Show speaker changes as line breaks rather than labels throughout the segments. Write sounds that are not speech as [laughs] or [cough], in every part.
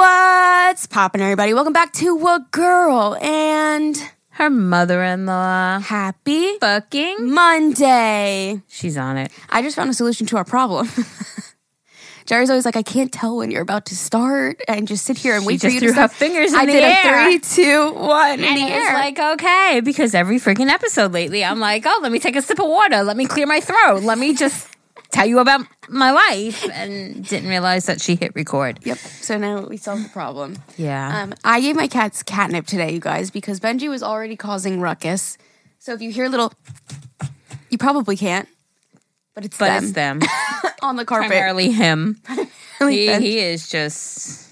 What's poppin', everybody? Welcome back to A Girl and
Her mother in law.
Happy
Fucking.
Monday.
She's on it.
I just found a solution to our problem. [laughs] Jerry's always like, I can't tell when you're about to start and just sit here and
She
wait for you
threw
to
her
start.
fingers in
I
the
did
air.
a three, two, one in
And it was like, okay, because every freaking episode lately, I'm like, oh, let me take a sip of water. Let me clear my throat. Let me just tell you about my life. And didn't realize that she hit record.
yep. So now we solved the problem.
Yeah.
Um, I gave my cats catnip today, you guys, because Benji was already causing ruckus. So if you hear little, you probably can't, but it's
but
them
it's them. [laughs]
on the carpet.
Primarily him. He, he is just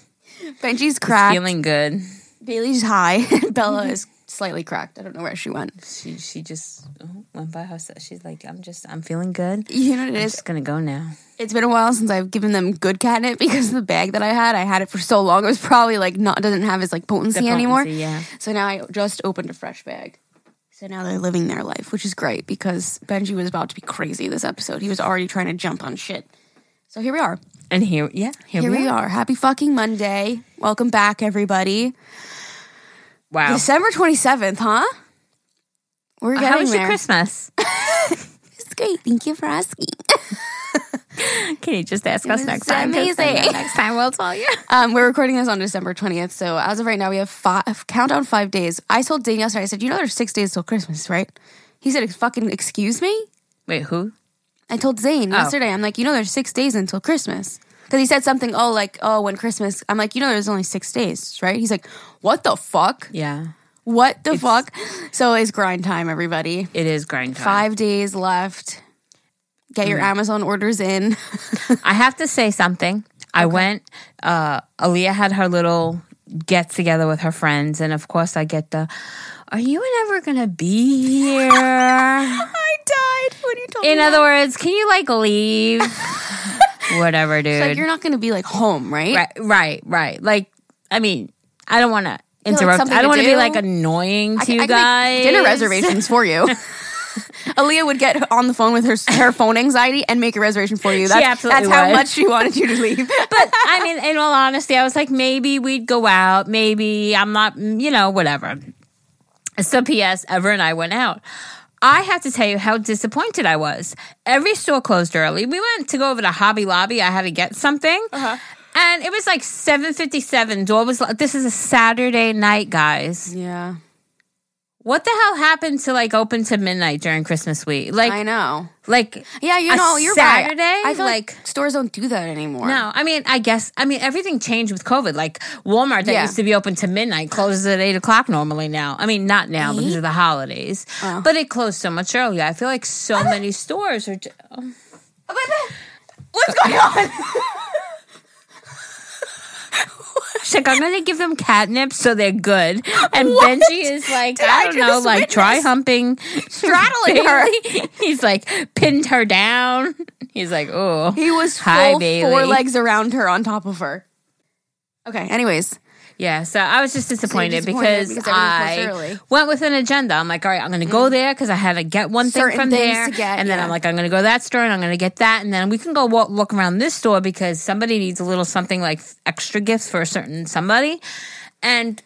Benji's cracked.
feeling good.
Bailey's high. [laughs] Bella is slightly cracked. I don't know where she went.
She she just oh, went by herself. She's like, I'm just, I'm feeling good.
You know what it
I'm
is?
just gonna go now.
It's been a while since I've given them good catnip because the bag that I had, I had it for so long. It was probably like not doesn't have its like potency,
The
anymore.
yeah.
So now I just opened a fresh bag. So now they're living their life, which is great because Benji was about to be crazy this episode. He was already trying to jump on shit. So here we are.
And here, yeah, here,
Here we are. Happy fucking Monday. Welcome back, everybody.
Wow.
December 27th, huh? We're getting
How was
there.
your Christmas? [laughs]
It's great. Thank you for asking. [laughs]
Can you just ask us next time?
amazing.
Next time we'll tell you. [laughs]
Um, we're recording this on December 20th. So as of right now, we have five, countdown five days. I told Dane yesterday, I said, you know, there's six days till Christmas, right? He said, fucking excuse me?
Wait, who?
I told Zane
Oh.
yesterday, I'm like, you know, there's six days until Christmas. Because he said something, oh, like, oh, when Christmas, I'm like, you know, there's only six days, right? He's like, what the fuck?
Yeah,
What the fuck? So it's grind time, everybody.
it is grind time.
Five days left. Get
Mm.
your Amazon orders in. [laughs]
I have to say something. I went. uh Aaliyah had her little get together with her friends, and of course, I get the. Are you ever gonna be here? [laughs]
I died when you told
In
me.
other words, can you like leave? [laughs] Whatever, dude.
that. like, you're not going to be like home, right?
right, right, right. Like, I mean, I don't want to interrupt.
something
I don't want to be
do?
like annoying to
I,
you
I
guys.
make dinner reservations for you. [laughs] [laughs] Aaliyah would get on the phone with her her phone anxiety and make a reservation for you. That's,
absolutely
that's how
would.
much she wanted you to leave. [laughs]
but I mean, in all honesty, I was like, maybe we'd go out. Maybe I'm not, mm, you know, whatever. So, P.S. Ever and I went out. I have to tell you how disappointed I was. Every store closed early. We went to go over to Hobby Lobby. I had to get something. Uh-huh. And it was like 7:57. Door was this is a Saturday night, guys.
yeah,
What the hell happened to like open to midnight during Christmas week? Like
I know.
like
Yeah, you know, you're
Saturday?
right. I feel like,
like
stores don't do that anymore.
No, I mean, I guess, I mean, everything changed with COVID. Like Walmart that
Yeah.
used to be open to midnight closes at eight o'clock normally now. I mean, not now because of the holidays,
Oh.
but it closed so much earlier. I feel like so many stores are. oh.
What's going on? [laughs]
She's like, I'm to give them catnip so they're good. And Benji is like,
Did
I
I
don't know,
just
like
witness
try humping,
Straddling her. [laughs]
He's like pinned her down. He's like, oh,
He was full
Hi,
four legs around her on top of her. Okay. Anyways,
Yeah, so I was just disappointed,
disappointed
because,
because
I went with an agenda. I'm like, all right, I'm going to go there because I had to get one thing from there,
get,
and then
yeah.
I'm like, I'm going to go to that store and I'm going to get that, and then we can go walk, look around this store because somebody needs a little something like extra gifts for a certain somebody, and.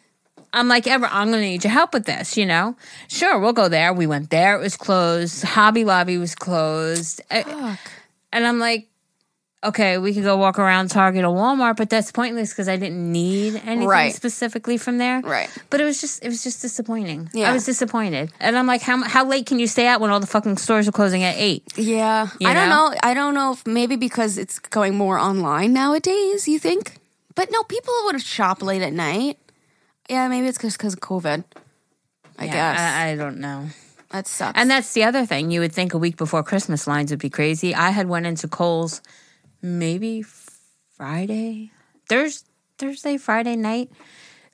I'm like, Ever, I'm going to need your help with this, you know? Sure, we'll go there. We went there. It was closed. Hobby Lobby was closed. I- and I'm like, okay, we could go walk around Target or Walmart, but that's pointless because I didn't need anything
Right.
specifically from there.
Right.
But it was just, it was just disappointing.
Yeah.
I was disappointed, and I'm like, how how late can you stay out when all the fucking stores are closing at eight?
Yeah.
You
I don't
know?
know. I don't know if maybe because it's going more online nowadays, you think? But no, people would shop late at night. Yeah, maybe it's just because of COVID. I
Yeah,
guess.
I, I don't know.
that sucks.
And that's the other thing. You would think a week before Christmas lines would be crazy. I had went into Kohl's maybe Friday, Thursday, Thursday, Friday night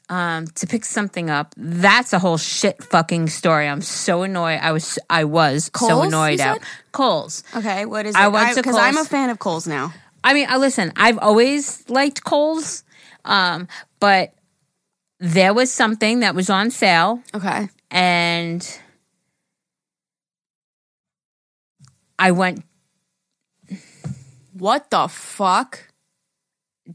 um, to pick something up. That's a whole shit fucking story. I'm so annoyed. I was I was so
Kohl's, you
annoyed out. Kohl's.
Okay, what is it?
I went to
Because I'm a fan of Kohl's now.
I mean, I listen. I've always liked Kohl's, um, but there was something that was on sale,
Okay.
and I went
What the fuck?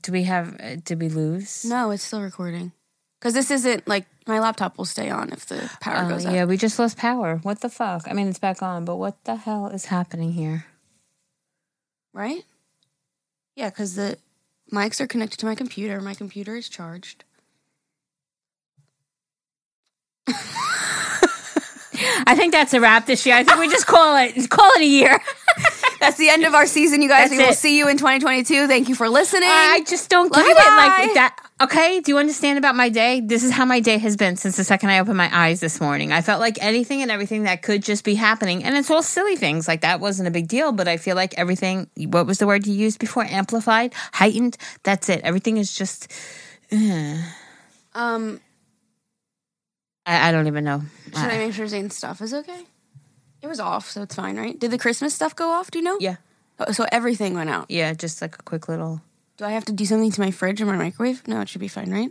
Do we have? Uh, did we lose?
No, it's still recording. Because this isn't like my laptop will stay on if the power
Oh,
goes out.
yeah, we just lost power. What the fuck? I mean, it's back on, but what the hell is happening here?
Right? Yeah, because the mics are connected to my computer. My computer is charged. [laughs]
I think that's a wrap this year. I think we just call it call it a year. [laughs]
That's the end of our season, you guys.
That's
we will
it.
see you in 2022. Thank you for listening.
I just don't
Love
get it.
bye.
Like that. Okay, do you understand about my day? This is how my day has been since the second I opened my eyes this morning. I felt like anything and everything that could just be happening, and it's all silly things. Like that wasn't a big deal, but I feel like everything. What was the word you used before? Amplified, heightened. That's it. Everything is just.
um,
I, I don't even know.
should I make sure Zane's stuff is okay? It was off, so it's fine, right? Did the Christmas stuff go off? Do you know?
Yeah,
Oh, So everything went out.
yeah. Just like a quick little.
Do I have to do something to my fridge or my microwave? No, it should be fine, right?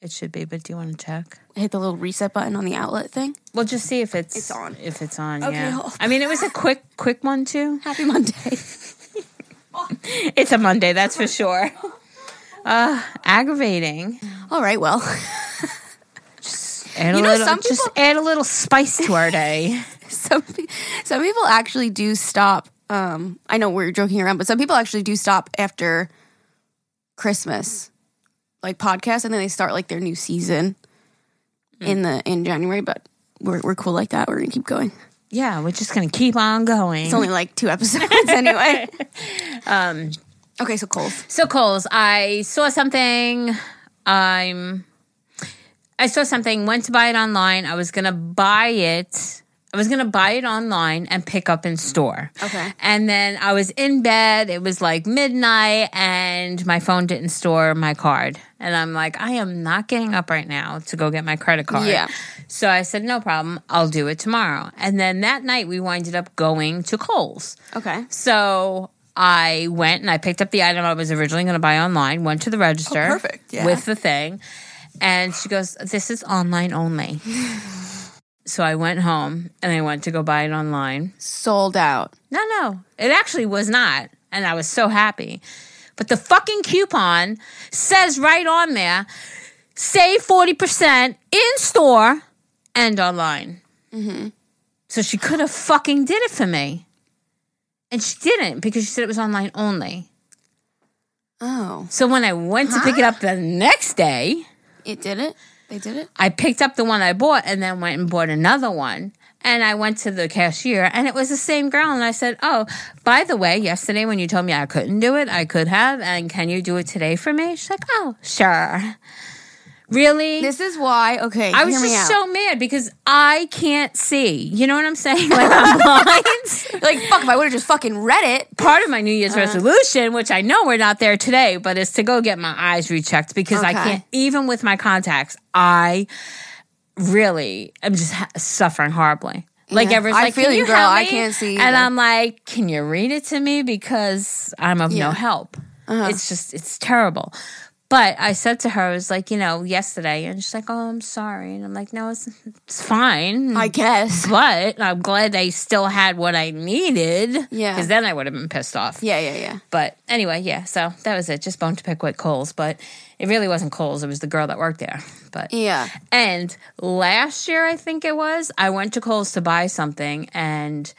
It should be, but do you want to check?
Hit the little reset button on the outlet thing.
Well, just see if it's
It's on.
If it's on,
Okay,
yeah.
hold-
I mean, it was a quick, quick one too.
Happy Monday. [laughs]
It's a Monday, that's for sure. Uh, aggravating.
All right, well, [laughs]
Add
You know,
little,
some
just
people-
add a little spice to our day. [laughs]
some some people actually do stop. Um, I know we're joking around, but some people actually do stop after Christmas, like podcasts, and then they start like their new season in the in January. But we're we're cool like that. We're gonna keep going.
yeah, we're just gonna keep on going.
It's only like two episodes [laughs] anyway. um. Okay, so Kohl's.
So Kohl's, I saw something. I'm. I saw something. Went to buy it online. I was gonna buy it. I was gonna buy it online and pick up in store.
Okay.
And then I was in bed. It was like midnight, and my phone didn't store my card. And I'm like, I am not getting up right now to go get my credit card.
Yeah.
So I said, no problem. I'll do it tomorrow. And then that night, we winded up going to Kohl's.
Okay.
So I went and I picked up the item I was originally going to buy online, went to the register.
Oh, perfect, yeah.
With the thing. And she goes, This is online only. so I went home and I went to go buy it online.
Sold out.
No, no, it actually was not. And I was so happy. But the fucking coupon says right on there save 40% in store and online. Mm-hmm. So she could have fucking did it for me. And she didn't because she said it was online only.
Oh,
So when I went to pick it up the next day,
it did it. They did it.
I picked up the one I bought and then went and bought another one. And I went to the cashier and it was the same girl. And I said, Oh, by the way, yesterday when you told me I couldn't do it, I could have. And can you do it today for me? She's like, Oh, sure. Really?
This is why. Okay,
I was just
out.
so mad because I can't see. You know what I'm saying? [laughs] Like I'm [laughs] blind.
like fuck. If I would have just fucking read it.
Part of my New Year's resolution, which I know we're not there today, but is to go get my eyes rechecked because I can't, even with my contacts, I really am just ha- suffering horribly. Like
Yeah.
everyone's
I
like,
feel
"Can
you, girl.
help
I
me?"
can't see
and. I'm like, "Can you read it to me because I'm of
Yeah.
no help."
Uh-huh.
It's just it's terrible. But I said to her, I was like, you know, yesterday, and she's like, "Oh, I'm sorry," and I'm like, "No, it's it's fine."
I guess.
but I'm glad they still had what I needed.
Yeah.
because then I would have been pissed off.
Yeah, yeah, yeah.
But anyway, yeah. So that was it. Just bone to pick with Kohl's, but it really wasn't Kohl's. It was the girl that worked there. But
Yeah.
and last year, I think it was, I went to Kohl's to buy something, and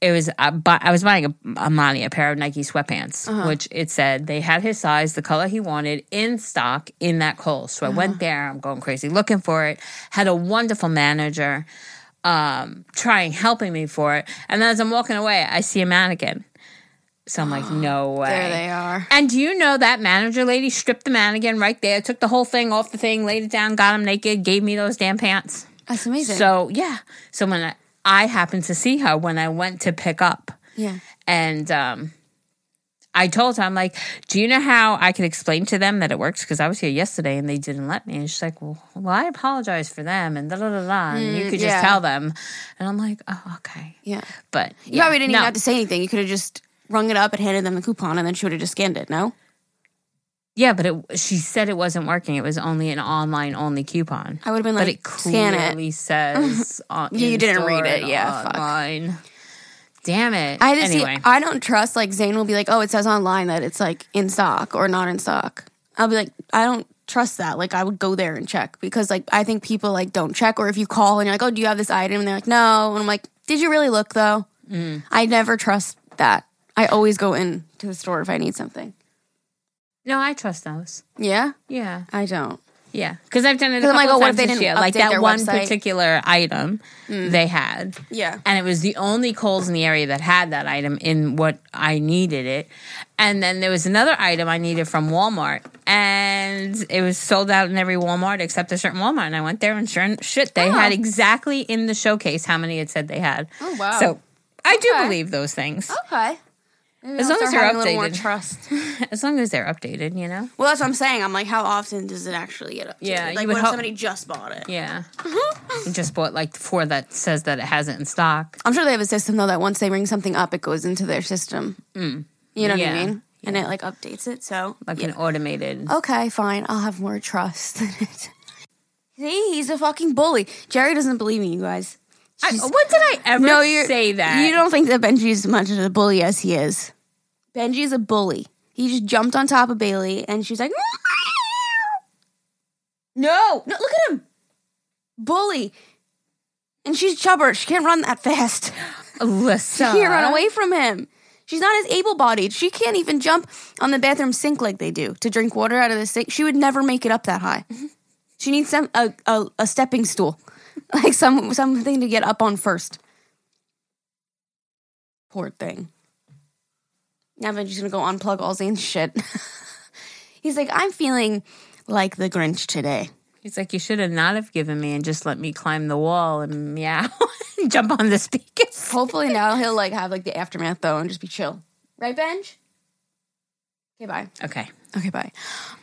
it was I, bu- I was buying a, Amani, a pair of Nike sweatpants,
Uh-huh.
which it said they had his size, the color he wanted, in stock in that Kohl's. So I
Uh-huh.
went there. I'm going crazy looking for it. Had a wonderful manager um, trying helping me for it, and then as I'm walking away, I see a mannequin. So I'm like, [gasps] no way.
There they are.
And do you know that manager lady stripped the mannequin right there, took the whole thing off the thing, laid it down, got him naked, gave me those damn pants.
That's amazing.
So yeah. So when I, I happened to see her when I went to pick up,
yeah.
and um, I told her, I'm like, do you know how I could explain to them that it works? Because I was here yesterday and they didn't let me. And she's like, well, well I apologize for them and da da da da. And you could just
yeah.
tell them. And I'm like, oh, okay.
Yeah.
But
You
yeah,
probably didn't
no.
even have to say anything. You could have just rung it up and handed them the coupon, and then she would have just scanned it. No.
Yeah, but it, she said it wasn't working. It was only an online only coupon.
I would have been like, but
it
scan it.
clearly says [laughs] on,
Yeah, you didn't read it. Yeah, fuck.
Damn it.
I just
anyway.
see, I don't trust like Zane will be like, oh, it says online that it's like in stock or not in stock. I'll be like, I don't trust that. Like I would go there and check because like I think people like don't check or if you call and you're like, oh, do you have this item? And they're like, no. And I'm like, did you really look though?
Mm.
I never trust that. I always go in to the store if I need something.
No, I trust those.
Yeah,
Yeah.
I don't.
Yeah, because I've done it a
'Cause I'm
couple
like, oh, what if
times
they didn't
year. Like that one
website?
particular item mm. they had,
Yeah.
and it was the only Kohl's in the area that had that item in what I needed it. And then there was another item I needed from Walmart, and it was sold out in every Walmart except a certain Walmart. And I went there, and sure shit, they
Oh.
had exactly in the showcase how many it said they had.
Oh, wow.
So I do
Okay.
believe those things,
Okay.
As long as they're
a more
updated.
trust. [laughs]
as long as they're updated. You know.
well, that's what I'm saying. I'm like, how often does it actually get updated?
Yeah,
like when
hope-
somebody just bought it?
Yeah. Mm-hmm. You just bought like four that says that it has it in stock.
I'm sure they have a system though that once they ring something up, it goes into their system. Mm. You know what I mean? And it like updates it. So
like an automated.
okay, fine. I'll have more trust in it. See, he's a fucking bully. Jerry doesn't believe me, you guys.
I, when did I ever
no,
say that?
You don't think that Benji's as much of a bully as he is. Benji's a bully. He just jumped on top of Bailey, and she's like, "No, no, look at him, bully." And she's chubber. She can't run that fast.
Alyssa. [laughs]
She can't run away from him. She's not as able-bodied. She can't even jump on the bathroom sink like they do to drink water out of the sink. She would never make it up that high. Mm-hmm. She needs some a, a, a stepping stool, [laughs] like some something to get up on first. Poor thing. Now Benji's gonna go unplug all Zane's shit. [laughs] He's like, I'm feeling like the Grinch today.
He's like, you should have not have given me and just let me climb the wall and meow [laughs] and jump on the speakers.
Hopefully now he'll like have like the aftermath though and just be chill. Right, Benj? Okay, bye.
Okay.
Okay, bye.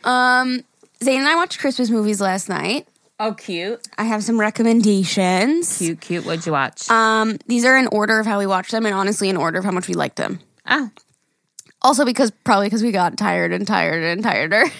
Um, Zane and I watched Christmas movies last night.
Oh, cute.
I have some recommendations.
Cute, cute. What'd you watch?
Um, these are in order of how we watched them, and honestly, in order of how much we liked them.
oh,
Also, because probably because we got tired and tired and tireder. [laughs]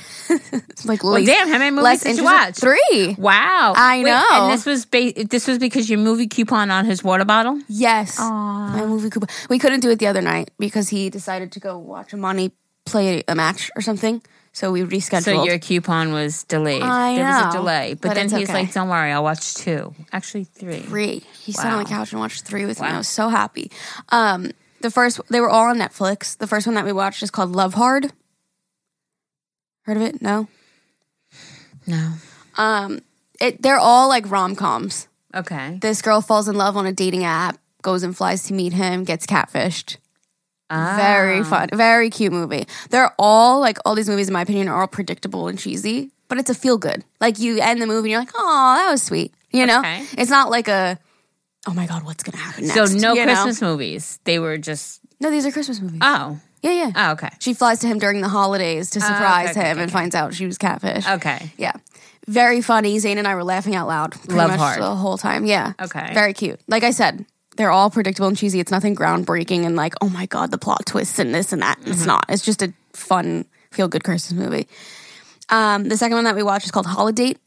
Like,
well,
least-
damn. How many movies did you watch?
Three.
Wow.
I
Wait,
know.
And this was ba- this was because your movie coupon on his water bottle.
Yes. My movie coupon. We couldn't do it the other night because he decided to go watch Amani play a match or something. So we rescheduled.
So your coupon was delayed.
I
there was a delay, but,
but
then he's
okay.
like, "Don't worry, I'll watch two. Actually, three.
three. He sat on the couch and watched three with me. I was so happy. Um, the first, they were all on Netflix. The first one that we watched is called Love Hard. Heard of it? No.
No.
Um, it they're all like rom coms.
Okay.
This girl falls in love on a dating app, goes and flies to meet him, gets catfished. Very
Ah.
fun, very cute movie. They're all like all these movies, in my opinion, are all predictable and cheesy, but it's a feel good. Like you end the movie and you're like, oh, that was sweet. You know,
Okay.
it's not like a, oh my god, what's gonna happen next?
So no
you know?
Christmas movies. They were just
No, these are Christmas movies.
oh
yeah, yeah.
oh okay
She flies to him during the holidays to surprise
okay, okay,
him and finds out she was catfish.
okay
Yeah. Very funny. Zane and I were laughing out loud pretty
Love
much
hard.
the whole time. Yeah.
Okay.
Very cute. Like I said, they're all predictable and cheesy. It's nothing groundbreaking and like, oh my God, the plot twists and this and that.
Mm-hmm.
It's not. It's just a fun, feel good Christmas movie. Um, the second one that we watched is called Holidate.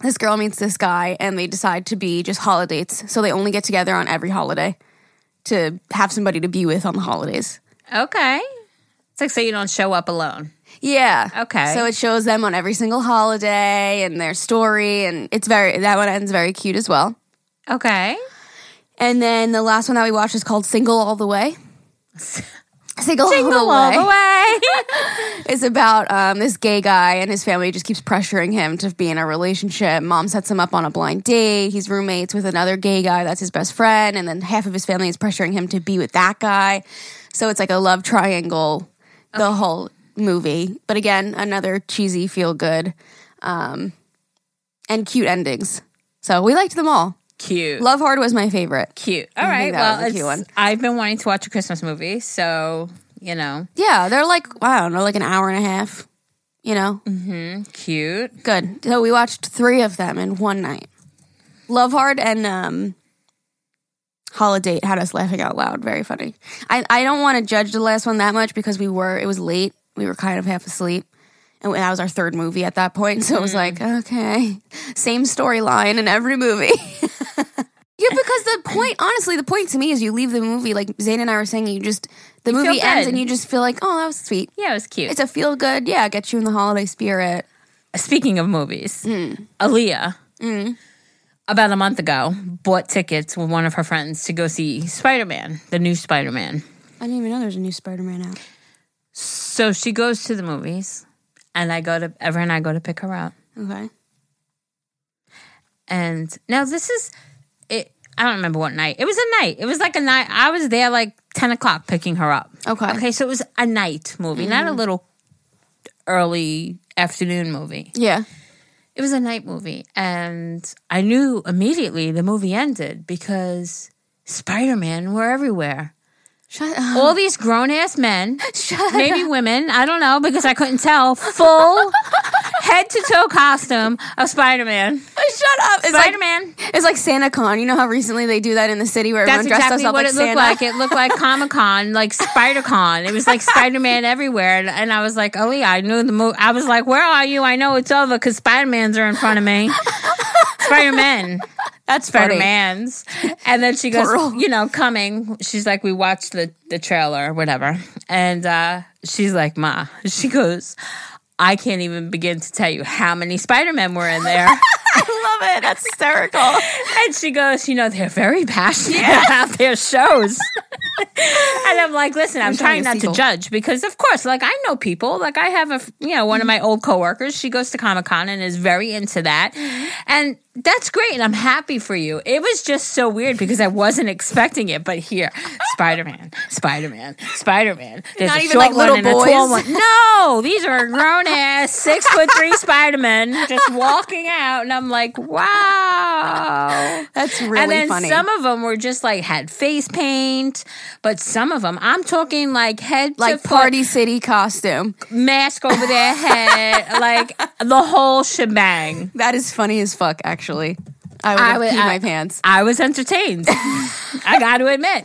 This girl meets this guy and they decide to be just holidates. So they only get together on every holiday to have somebody to be with on the holidays.
okay. It's like so you don't show up alone.
Yeah.
Okay.
So it shows them on every single holiday and their story, and it's very that one ends very cute as well.
Okay.
And then the last one that we watched is called "Single All the Way." [laughs] Single,
Jingle
all the
all
way
the way. [laughs]
is about um, this gay guy and his family just keeps pressuring him to be in a relationship. Mom sets him up on a blind date. He's roommates with another gay guy that's his best friend, and then half of his family is pressuring him to be with that guy. So it's like a love triangle, the whole movie. But again, another cheesy feel good, um, and cute endings. So we liked them all.
Cute.
Love Hard was my favorite.
Cute. All right. Well, it's,
one.
I've been wanting to watch a Christmas movie, so you know,
Yeah, they're like I don't know, like an hour and a half. You know,
cute.
good. So we watched three of them in one night. Love Hard and um, Holidate had us laughing out loud. Very funny. I I don't want to judge the last one that much because we were it was late. We were kind of half asleep. And that was our third movie at that point. [laughs] So it was like, okay, same storyline in every movie. [laughs] Yeah, because the point, honestly, the point to me is you leave the movie like Zane and I were saying. You just the
feel
movie ends
good.
and you just feel like, oh, that was sweet.
Yeah, it was cute.
It's a feel good. Yeah, get you in the holiday spirit.
Speaking of movies, hmm. Aaliyah, hmm. about a month ago, bought tickets with one of her friends to go see Spider Man, the new Spider Man.
I didn't even know there's a new Spider Man out.
So she goes to the movies, and I go to Ever and I go to pick her up.
Okay.
And now this is it. I don't remember what night. It was a night. It was like a night. I was there like ten o'clock picking her up.
Okay.
Okay, so it was a night movie, not a mm-hmm. little early afternoon movie.
Yeah.
It was a night movie, and I knew immediately the movie ended because Spider Man were everywhere.
Shut up.
All these grown ass men, [laughs]
Shut
maybe women, I don't know because I couldn't tell, full [laughs] head to toe costume of Spider Man.
Shut up.
Spider
like
Man.
it's like Santa Con. You know how recently they do that in the city where
That's
everyone dressed
exactly
up
what
like
it looked
Santa.
like. It looked like [laughs] Comic Con, like Spider Con. It was like Spider Man everywhere, and, and I was like, "Oh yeah, I knew the movie." I was like, "Where are you? I know it's over because Spider Man's are in front of me." Spider Man,
That's funny.
Man's, and then she [laughs] goes,
Plural.
"You know, coming." She's like, "We watched the the trailer, or whatever," and uh, she's like, "Ma," [laughs] she goes. I can't even begin to tell you how many Spider Men were in there. [laughs]
I love it. That's hysterical.
And she goes, you know, they're very passionate about their shows. and I'm like, listen, I'm,
I'm
trying not to judge because, of course, like I know people. Like I have a, you know, one of my old coworkers. She goes to Comic Con and is very into that, and that's great. And I'm happy for you. It was just so weird because I wasn't expecting it, but here, Spider Man, Spider Man, Spider Man. There's
Not
a
even,
short
like, little
one and a tall
boys?
one. No, these are grown ass six foot three Spider Men just [laughs] walking out, and I'm like, wow.
That's really
and then
funny.
some of them were just like had face paint, but some of them, I'm talking like head
like Party City costume.
mask over their head, like the whole shebang. [laughs]
That is funny as fuck. Actually, I would
I would-
peed
I-
my pants.
I was entertained. [laughs] I got to admit.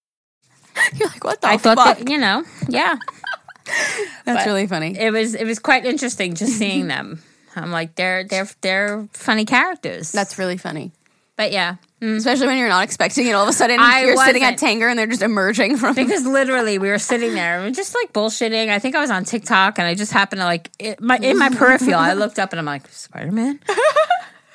[laughs]
You're like, what the
I thought
fuck?
that you know, yeah, [laughs]
That's
but
really funny.
it was it was quite interesting just seeing [laughs] them. I'm like they're they're they're funny characters.
That's really funny.
but yeah, Mm.
Especially when you're not expecting it. All of a sudden,
I
you're sitting at. Tanger and they're just emerging from.
because literally we were sitting there and we were just like bullshitting. I think I was on TikTok and I just happened to like it, my in my peripheral. I looked up and I'm like Spider Man.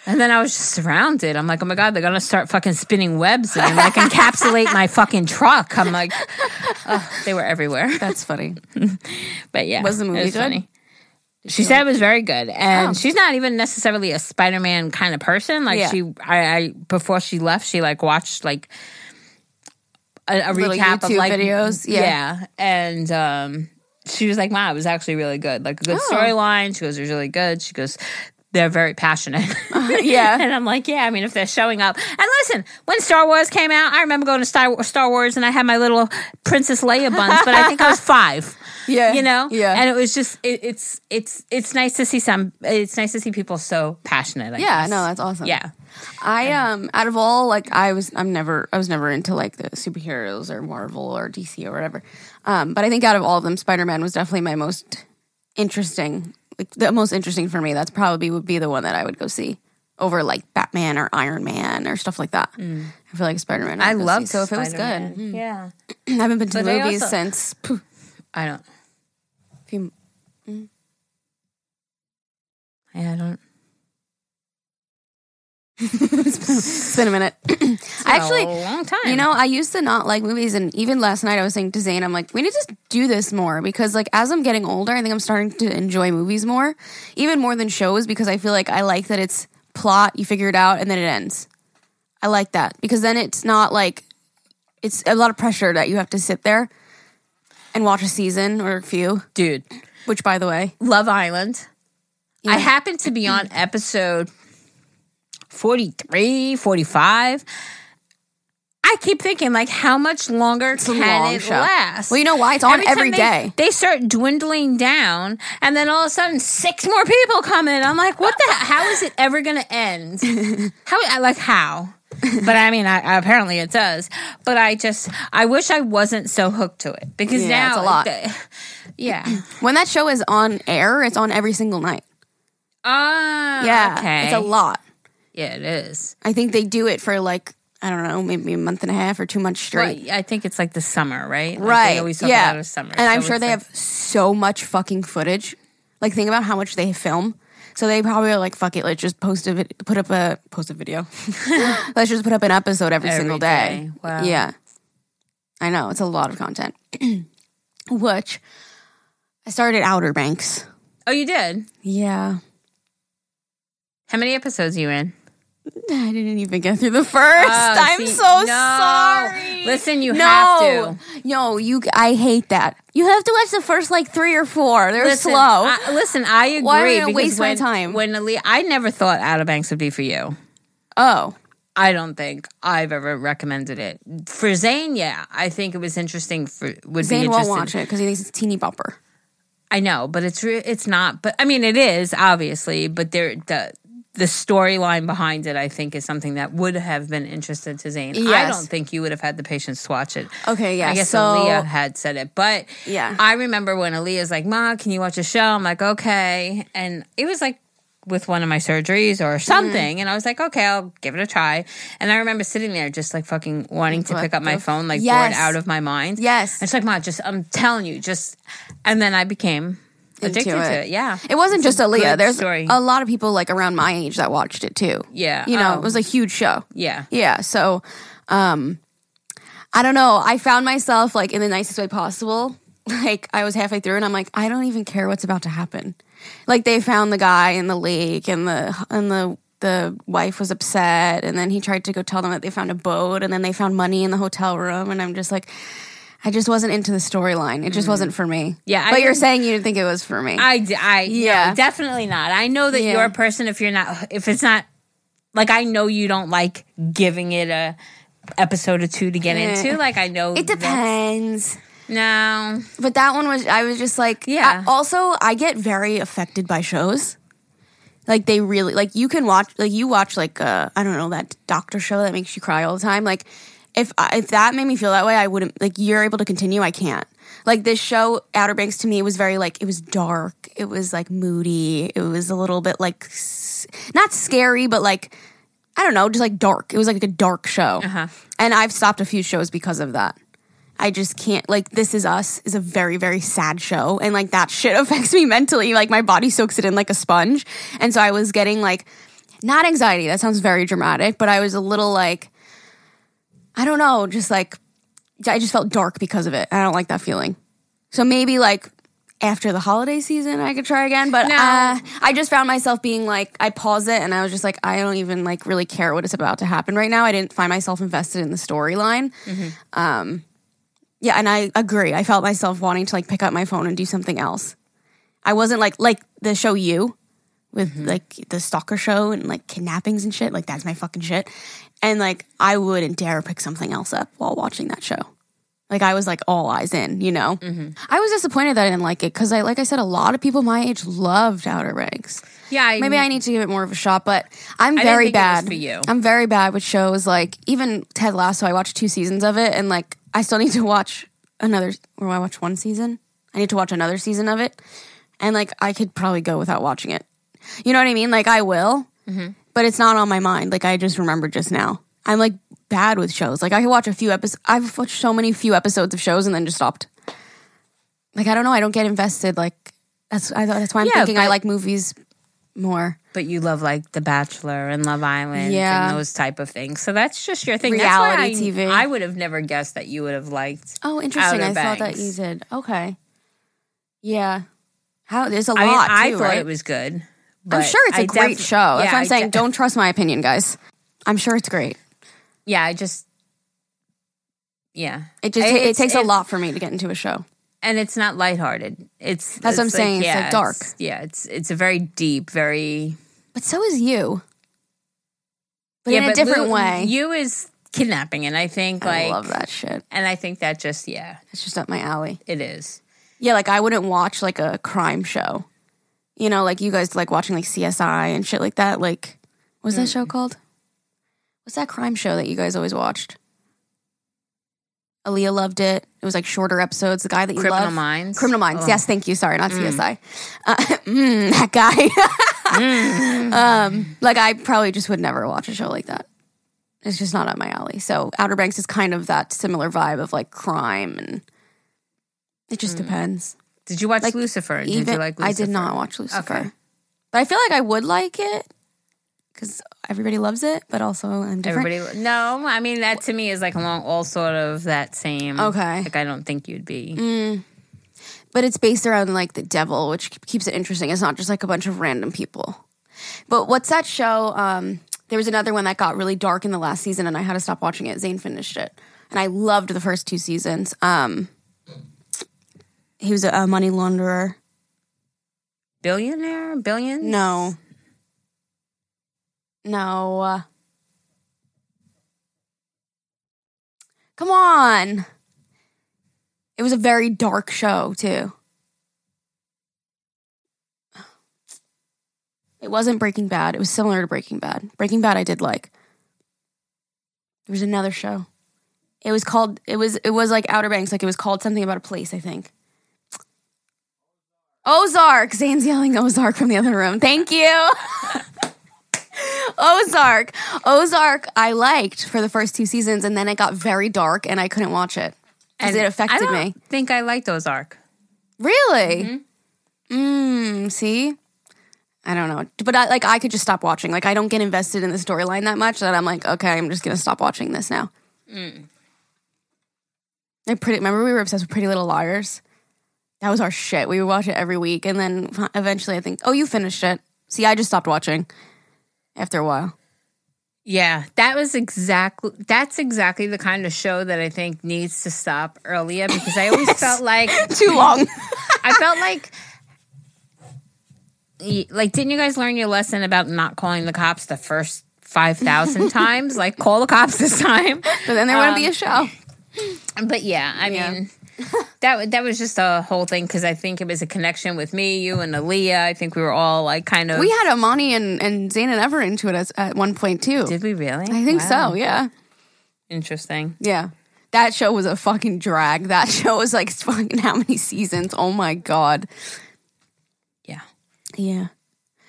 And then I was just surrounded. I'm like, oh my god, they're gonna start fucking spinning webs and like encapsulate my fucking truck. I'm like, [laughs] oh, they were everywhere.
That's funny. [laughs]
But yeah,
Was the movie
it was
good?
funny. She said it was very good, and
Oh.
she's not even necessarily a Spider-Man kind of person. Like
Yeah.
she, I, I before she left, she like watched like a, a recap of like
videos, yeah.
and um, she was like, "Wow, it was actually really good. Like a good
Oh.
storyline." She goes, "It was really good." She goes. They're very passionate. [laughs]
yeah.
And I'm like, yeah, I mean, if they're showing up. And listen, when Star Wars came out, I remember going to Star, Star Wars and I had my little Princess Leia buns, but I think I was [laughs] five
Yeah.
you know
Yeah.
and it was just it, it's it's it's nice to see some it's nice to see people so passionate I
yeah.
guess.
No, that's awesome.
yeah
I um out of all like I was I'm never I was never into like the superheroes or Marvel or DC or whatever. Um, but I think out of all of them, Spider Man was definitely my most interesting. Like the most interesting for me. That's probably would be the one that I would go see over like Batman or Iron Man or stuff like that. I feel like Spider Man.
i love
so if it was good. mm.
yeah [clears throat]
I haven't been to
But
the movies
also-
since phew,
i don't
few,
yeah i don't
it's been a minute. [clears throat] I actually
a long time
You know, I used to not like movies, and even last night I was saying to Zane, I'm like, we need to do this more because, like, as I'm getting older, I think I'm starting to enjoy movies more, even more than shows, because I feel like I like that it's plot, you figure it out, and then it ends. I like that because then it's not like it's a lot of pressure that you have to sit there and watch a season or a few.
dude
Which, by the way,
love island i
Yeah.
happened to be on [clears throat] episode 43 45 I keep thinking, like, how much longer
a
can it
show.
last?
Well, you know why? It's on
time
every
they. They start dwindling down, and then all of a sudden, six more people come in. I'm like, what the? How is it ever going to end? [laughs] How? I Like how? but I mean, I, apparently it does. But I just, I wish I wasn't so hooked to it because
Yeah,
now
it's a lot.
the- [sighs] yeah. [clears throat]
When that show is on air, it's on every single night.
Ah.
Yeah,
Okay.
it's a lot.
Yeah, it is.
I think they do it for like I don't know, maybe a month and a half or two months straight.
Right. I think it's like the summer, right? Like,
right.
They always talk
yeah.
about summer.
And I'm sure they
like-
have so much fucking footage. Like think about how much they film. So they probably are like, fuck it, let's just post a vid- put up a post a video. [laughs] let's just put up an episode every,
Every
single day.
day. Wow.
Yeah. I know, it's a lot of content. [clears throat] Which I started Outer Banks.
Oh, you did?
Yeah.
How many episodes are you in?
I didn't even get through the first.
Oh,
I'm
see,
so
no.
sorry.
Listen, you
no,
have to.
No, you. I hate that. You have to watch the first like three or four. They're
Listen,
slow.
I, listen, I agree.
Why am I gonna
because
waste my time?
When Ali, I never thought Outer Banks would be for you.
oh,
I don't think I've ever recommended it for Zane. Yeah, I think it was interesting. For would be
Zane
interesting.
won't watch it because he thinks it's teeny bopper.
I know, but it's re- it's not. But I mean, it is obviously. But there the the storyline behind it, I think, is something that would have been interested to Zane. I don't think you would have had the patience to watch it.
Okay, yeah.
I guess
so,
Aaliyah had said it, but
Yeah.
I remember when Aaliyah's like, "Ma, can you watch a show?" I'm like, "Okay," and it was like with one of my surgeries or mm-hmm. something, and I was like, "Okay, I'll give it a try." And I remember sitting there just like fucking wanting to
What
pick up my
f-
phone, like
Yes.
bored out of my mind.
Yes.
And she's like, "Ma, just I'm telling you, just," and then I became addicted
Into
to
it.
it. Yeah,
It wasn't just Aaliyah.
good
There's
story.
a lot of people like around my age that watched it too.
Yeah.
You know,
Oh.
it was a huge show.
yeah.
Yeah. So, um, I don't know. I found myself like in the nicest way possible. [laughs] Like I was halfway through and I'm like, I don't even care what's about to happen. Like they found the guy in the lake and the and the the wife was upset and then he tried to go tell them that they found a boat and then they found money in the hotel room and I'm just like I just wasn't into the storyline. It just wasn't for me.
Mm. Yeah, I
But you're
didn't-
saying you didn't think it was for me.
I, d- I
Yeah.
yeah, definitely not. I know that
Yeah.
you're a person if you're not if it's not like I know you don't like giving it a episode or two to get
Yeah.
into. Like I know
it depends.
No,
But that one was, I was just like,
Yeah.
I- also, I get very affected by shows. Like they really, like you can watch, like you watch, like uh, I don't know that doctor show that makes you cry all the time. Like if if that made me feel that way, I wouldn't. Like you're able to continue, I can't. Like this show, Outer Banks, to me was very like it was dark. It was like moody. It was a little bit like s- not scary, but like I don't know, just like dark. It was like a dark show,
Uh-huh.
and I've stopped a few shows because of that. I just can't like This Is Us is a very very sad show and like that shit [laughs] affects me mentally like my body soaks it in like a sponge and so I was getting like not anxiety that sounds very dramatic but I was a little like I don't know just like I just felt dark because of it I don't like that feeling so maybe like after the holiday season I could try again but
No.
uh, I just found myself being like I paused it and I was just like I don't even like really care what is about to happen right now I didn't find myself invested in the storyline Um, yeah, and I agree. I felt myself wanting to like pick up my phone and do something else. I wasn't like like the show you with like the stalker show and like kidnappings and shit. Like that's my fucking shit. And like I wouldn't dare pick something else up while watching that show. Like I was like all eyes in, you know. I was disappointed that I didn't like it because I like I said, a lot of people my age loved Outer Banks.
yeah, I,
Maybe I need to give it more of a shot, but I'm very
think it was
bad.
for you.
I'm very bad with shows like even Ted Lasso. I watched two seasons of it, and like I still need to watch another. Or I watch one season. I need to watch another season of it, and like I could probably go without watching it. You know what I mean? Like I will,
Mm-hmm.
But it's not on my mind. Like I just remembered just now. I'm like bad with shows. Like I could watch a few episodes. I've watched so many few episodes of shows and then just stopped. Like I don't know. I don't get invested. Like that's I, that's why I'm
Yeah,
thinking I like movies more.
but you love like The Bachelor and Love Island
Yeah.
and those type of things. So that's just your thing.
Reality
that's why
TV.
I, I would have never guessed that you would have liked.
Oh, interesting.
Outer
I thought that you did. Okay. Yeah. How there's a lot.
mean, I
too,
thought
right?
it was good.
I'm sure it's a
I
great
def-
show. That's
yeah,
what I'm
I
saying.
de-
Don't trust my opinion, guys. I'm sure it's great.
Yeah, I just. Yeah,
It just it,
It's-
takes a lot for me to get into a show.
and it's not lighthearted. It's
That's what I'm saying. It's, like, dark.
it's- yeah, it's it's a very deep, very
But so is you. But
yeah,
in a different
Lou-
way.
You is kidnapping, and I think like I
love that shit.
and I think that just yeah,
It's just up my alley.
it is.
Yeah, like I wouldn't watch like a crime show. You know, like you guys like watching like CSI and shit like that. Like, what's that show called? What's that crime show that you guys always watched? Aaliyah loved it. It was like shorter episodes. The guy that you
Criminal
love,
Minds.
Criminal Minds.
Oh.
Yes, thank you. Sorry, not CSI. Uh, [laughs] mm, that guy. [laughs] um, like I probably just would never watch a show like that. It's just not up my alley. So Outer Banks is kind of that similar vibe of like crime and it just depends.
Did you watch
Like,
Lucifer? Did
Even
you like Lucifer?
I did not watch Lucifer.
Okay.
But I feel like I would like it because everybody loves it, but also I'm different.
Everybody, no, I mean that to me is like along all sort of that same.
Okay.
like I don't think you'd be.
but it's based around like the devil, which keeps it interesting. It's not just like a bunch of random people. But what's that show? Um, there was another one that got really dark in the last season, and I had to stop watching it. Zane finished it, and I loved the first two seasons. Um, he was a, money launderer.
Billionaire, billion.
No, no. uh, Come on. It was a very dark show too. It wasn't Breaking Bad. It was similar to Breaking Bad. Breaking Bad I did like. There was another show. It was called it was it was like Outer Banks, like it was called something about a place, I think. Ozark. Zane's yelling Ozark from the other room. Thank you. [laughs] Ozark. Ozark I liked for the first two seasons and then it got very dark and I couldn't watch it. Because it affected
I don't
me.
Think I liked Ozark.
Really? Mm, see? I don't know. But I like I could just stop watching. Like I don't get invested in the storyline that much that I'm like, okay, I'm just gonna stop watching this now. I pretty remember we were obsessed with Pretty Little Liars. That was our shit. We would watch it every week, and then eventually, I think, oh, you finished it. See, I just stopped watching after a while.
Yeah, that was exactly that's exactly the kind of show that I think needs to stop earlier because I always [laughs] felt like [laughs]
Too long.
I felt like like didn't you guys learn your lesson about not calling the cops the first 5000 [laughs] times like call the cops this time
but then there wouldn't be um, a show.
but yeah i
Yeah.
mean [laughs] that that was just a whole thing because i think it was a connection with me you and Aaliyah. i think we were all like kind of
We had Amani and and Zane and Ever into it as, at one point too.
did we really
I think
Wow.
so. Yeah.
interesting
Yeah. That show was a fucking drag. That [laughs] show was like fucking how many seasons? Oh my god.
yeah
Yeah.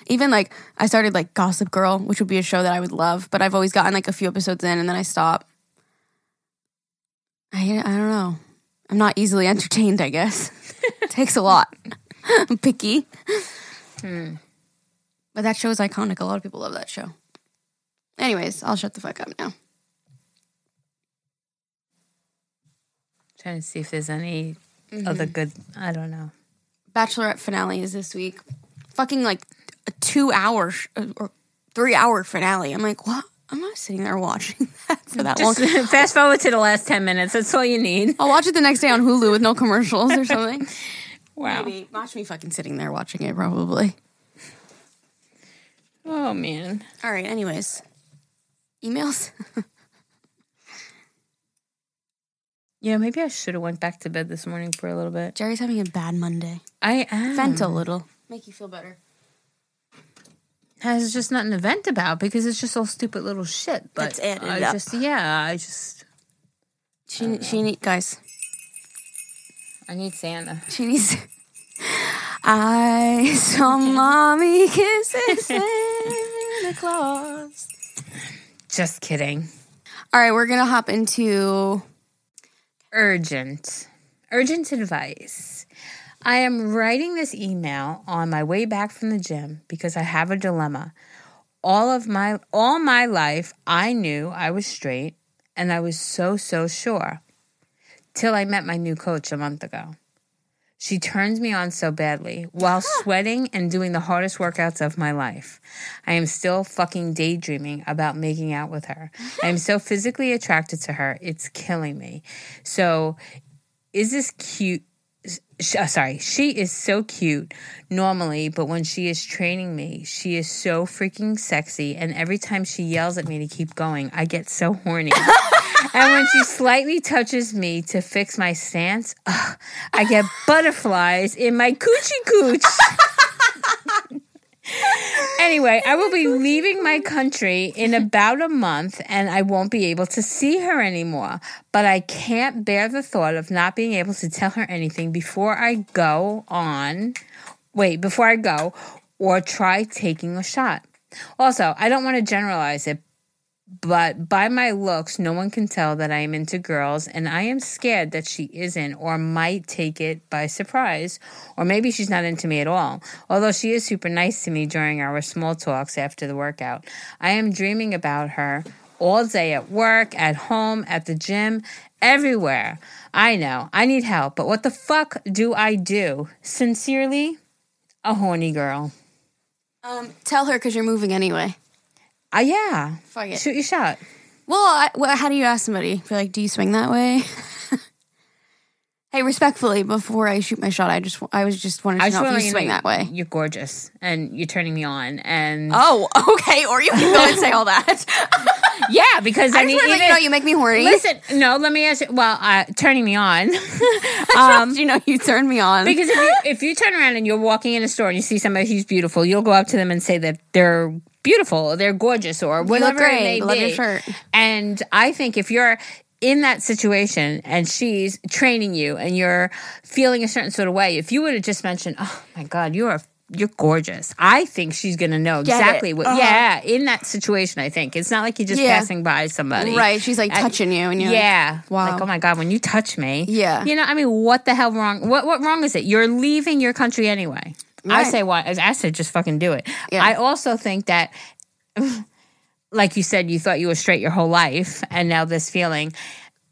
Even like I started like Gossip Girl, which would be a show that I would love, but I've always gotten like a few episodes in and then I stop. I I don't know. I'm not easily entertained, I guess. [laughs] Takes a lot. I'm [laughs] picky. But that show is iconic. A lot of people love that show. Anyways, I'll shut the fuck up now.
trying to see if there's any
Mm-hmm.
other good i don't know
Bachelorette finale is this week. Fucking like a two hour sh- or three hour finale. I'm like, what? I'm not sitting there watching [laughs] that for that long. [laughs]
fast forward to the last 10 minutes that's all you need
I'll watch it the next day on Hulu with no commercials or [laughs] something.
wow
Maybe watch me fucking sitting there watching it probably.
oh man
All right. Anyways, emails.
Yeah, maybe I should have went back to bed this morning for a little bit.
Jerry's having a bad Monday.
I am.
Vent a little. Make you feel better.
Has just nothing to vent about because it's just all stupid little shit. But
That's added
I
up.
just yeah, I just
She she need guys.
I need Santa.
She needs. [laughs] I saw mommy kissing [laughs] Santa Claus.
Just kidding.
All right, we're gonna hop into
Urgent. Urgent advice. I am writing this email on my way back from the gym because I have a dilemma. All of my all my life I knew I was straight and I was so so sure till I met my new coach a month ago. She turns me on so badly while sweating and doing the hardest workouts of my life. I am still fucking daydreaming about making out with her. I am so physically attracted to her, it's killing me. So, is this cute? Uh, sorry, she is so cute normally, but when she is training me, she is so freaking sexy. And every time she yells at me to keep going, I get so horny. [laughs] and when she slightly touches me to fix my stance, I get butterflies in my coochie cooch. [laughs] Anyway, I will be [laughs] leaving my country in about a month and I won't be able to see her anymore. But I can't bear the thought of not being able to tell her anything before I go on. Wait, before I go or try taking a shot. Also, I don't want to generalize it, but by my looks, no one can tell that I am into girls, and I am scared that she isn't or might take it by surprise, or maybe she's not into me at all. Although she is super nice to me during our small talks after the workout, I am dreaming about her all day at work, at home, at the gym, everywhere. I know, I need help, but what the fuck do I do? Sincerely, a horny girl.
Um, tell her because you're moving anyway.
Ah, yeah.
Fuck it.
Shoot your shot.
Well, I, well, how do you ask somebody? Be like, do you swing that way? [laughs] hey, respectfully, before I shoot my shot, I just I was just wanted to
I
know if you swing that way.
You're gorgeous, and you're turning me on, and
Oh, [laughs] okay. Or you can go and say all that. [laughs]
yeah, because I,
I
mean,
want to let
even,
you know you make me horny.
listen, no, let me ask you. Well, uh, turning me on,
um, you know you turn me on.
because if you if you turn around and you're walking in a store and you see somebody who's beautiful, you'll go up to them and say that they're beautiful, they're gorgeous, or whatever
great.
it may
Love
be.
your shirt.
And I think if you're in that situation and she's training you and you're feeling a certain sort of way, if you would have just mentioned, "Oh my God, you are." You're gorgeous. I think she's gonna know
Get it.
exactly what.
Uh-huh.
Yeah, in that situation, I think it's not like you're just
Yeah.
passing by somebody,
right? She's like
I-
touching you, and you're
yeah.
like, wow.
Like, oh my God, when you touch me.
Yeah.
You know, I mean, what the hell wrong? What what wrong is it? You're leaving your country anyway. I
Right.
say why I said just fucking do it.
Yeah.
I also think that [laughs] like you said, you thought you were straight your whole life and now this feeling.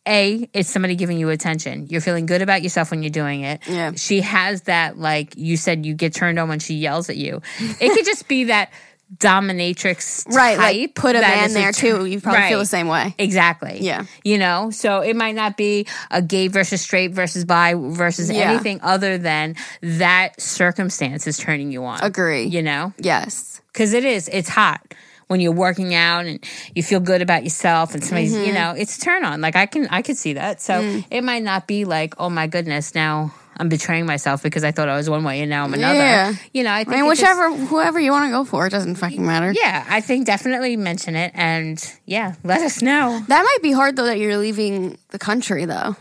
A, it's somebody giving you attention. You're feeling good about yourself when you're doing it.
Yeah.
She has that, like you said, you get turned on when she yells at you. It could just be that dominatrix
right. Like put a man there
a-
too. You probably feel the same way.
Exactly.
Yeah.
You know, so it might not be a gay versus straight versus bi versus
Yeah.
anything other than that circumstance is turning you on.
Agree.
You know,
Yes.
because it is, it's hot when you're working out and you feel good about yourself and somebody's,
Mm-hmm.
you know, it's a turn on. Like I can, I could see that. So
Mm.
it might not be like, oh my goodness, now I'm betraying myself because I thought I was one way and now I'm another.
Yeah.
You know, I
I
think
mean,
it just-
whichever, whoever you want to go for, it doesn't fucking matter.
yeah, I think definitely mention it and yeah, let us know.
That might be hard though that you're leaving the country though.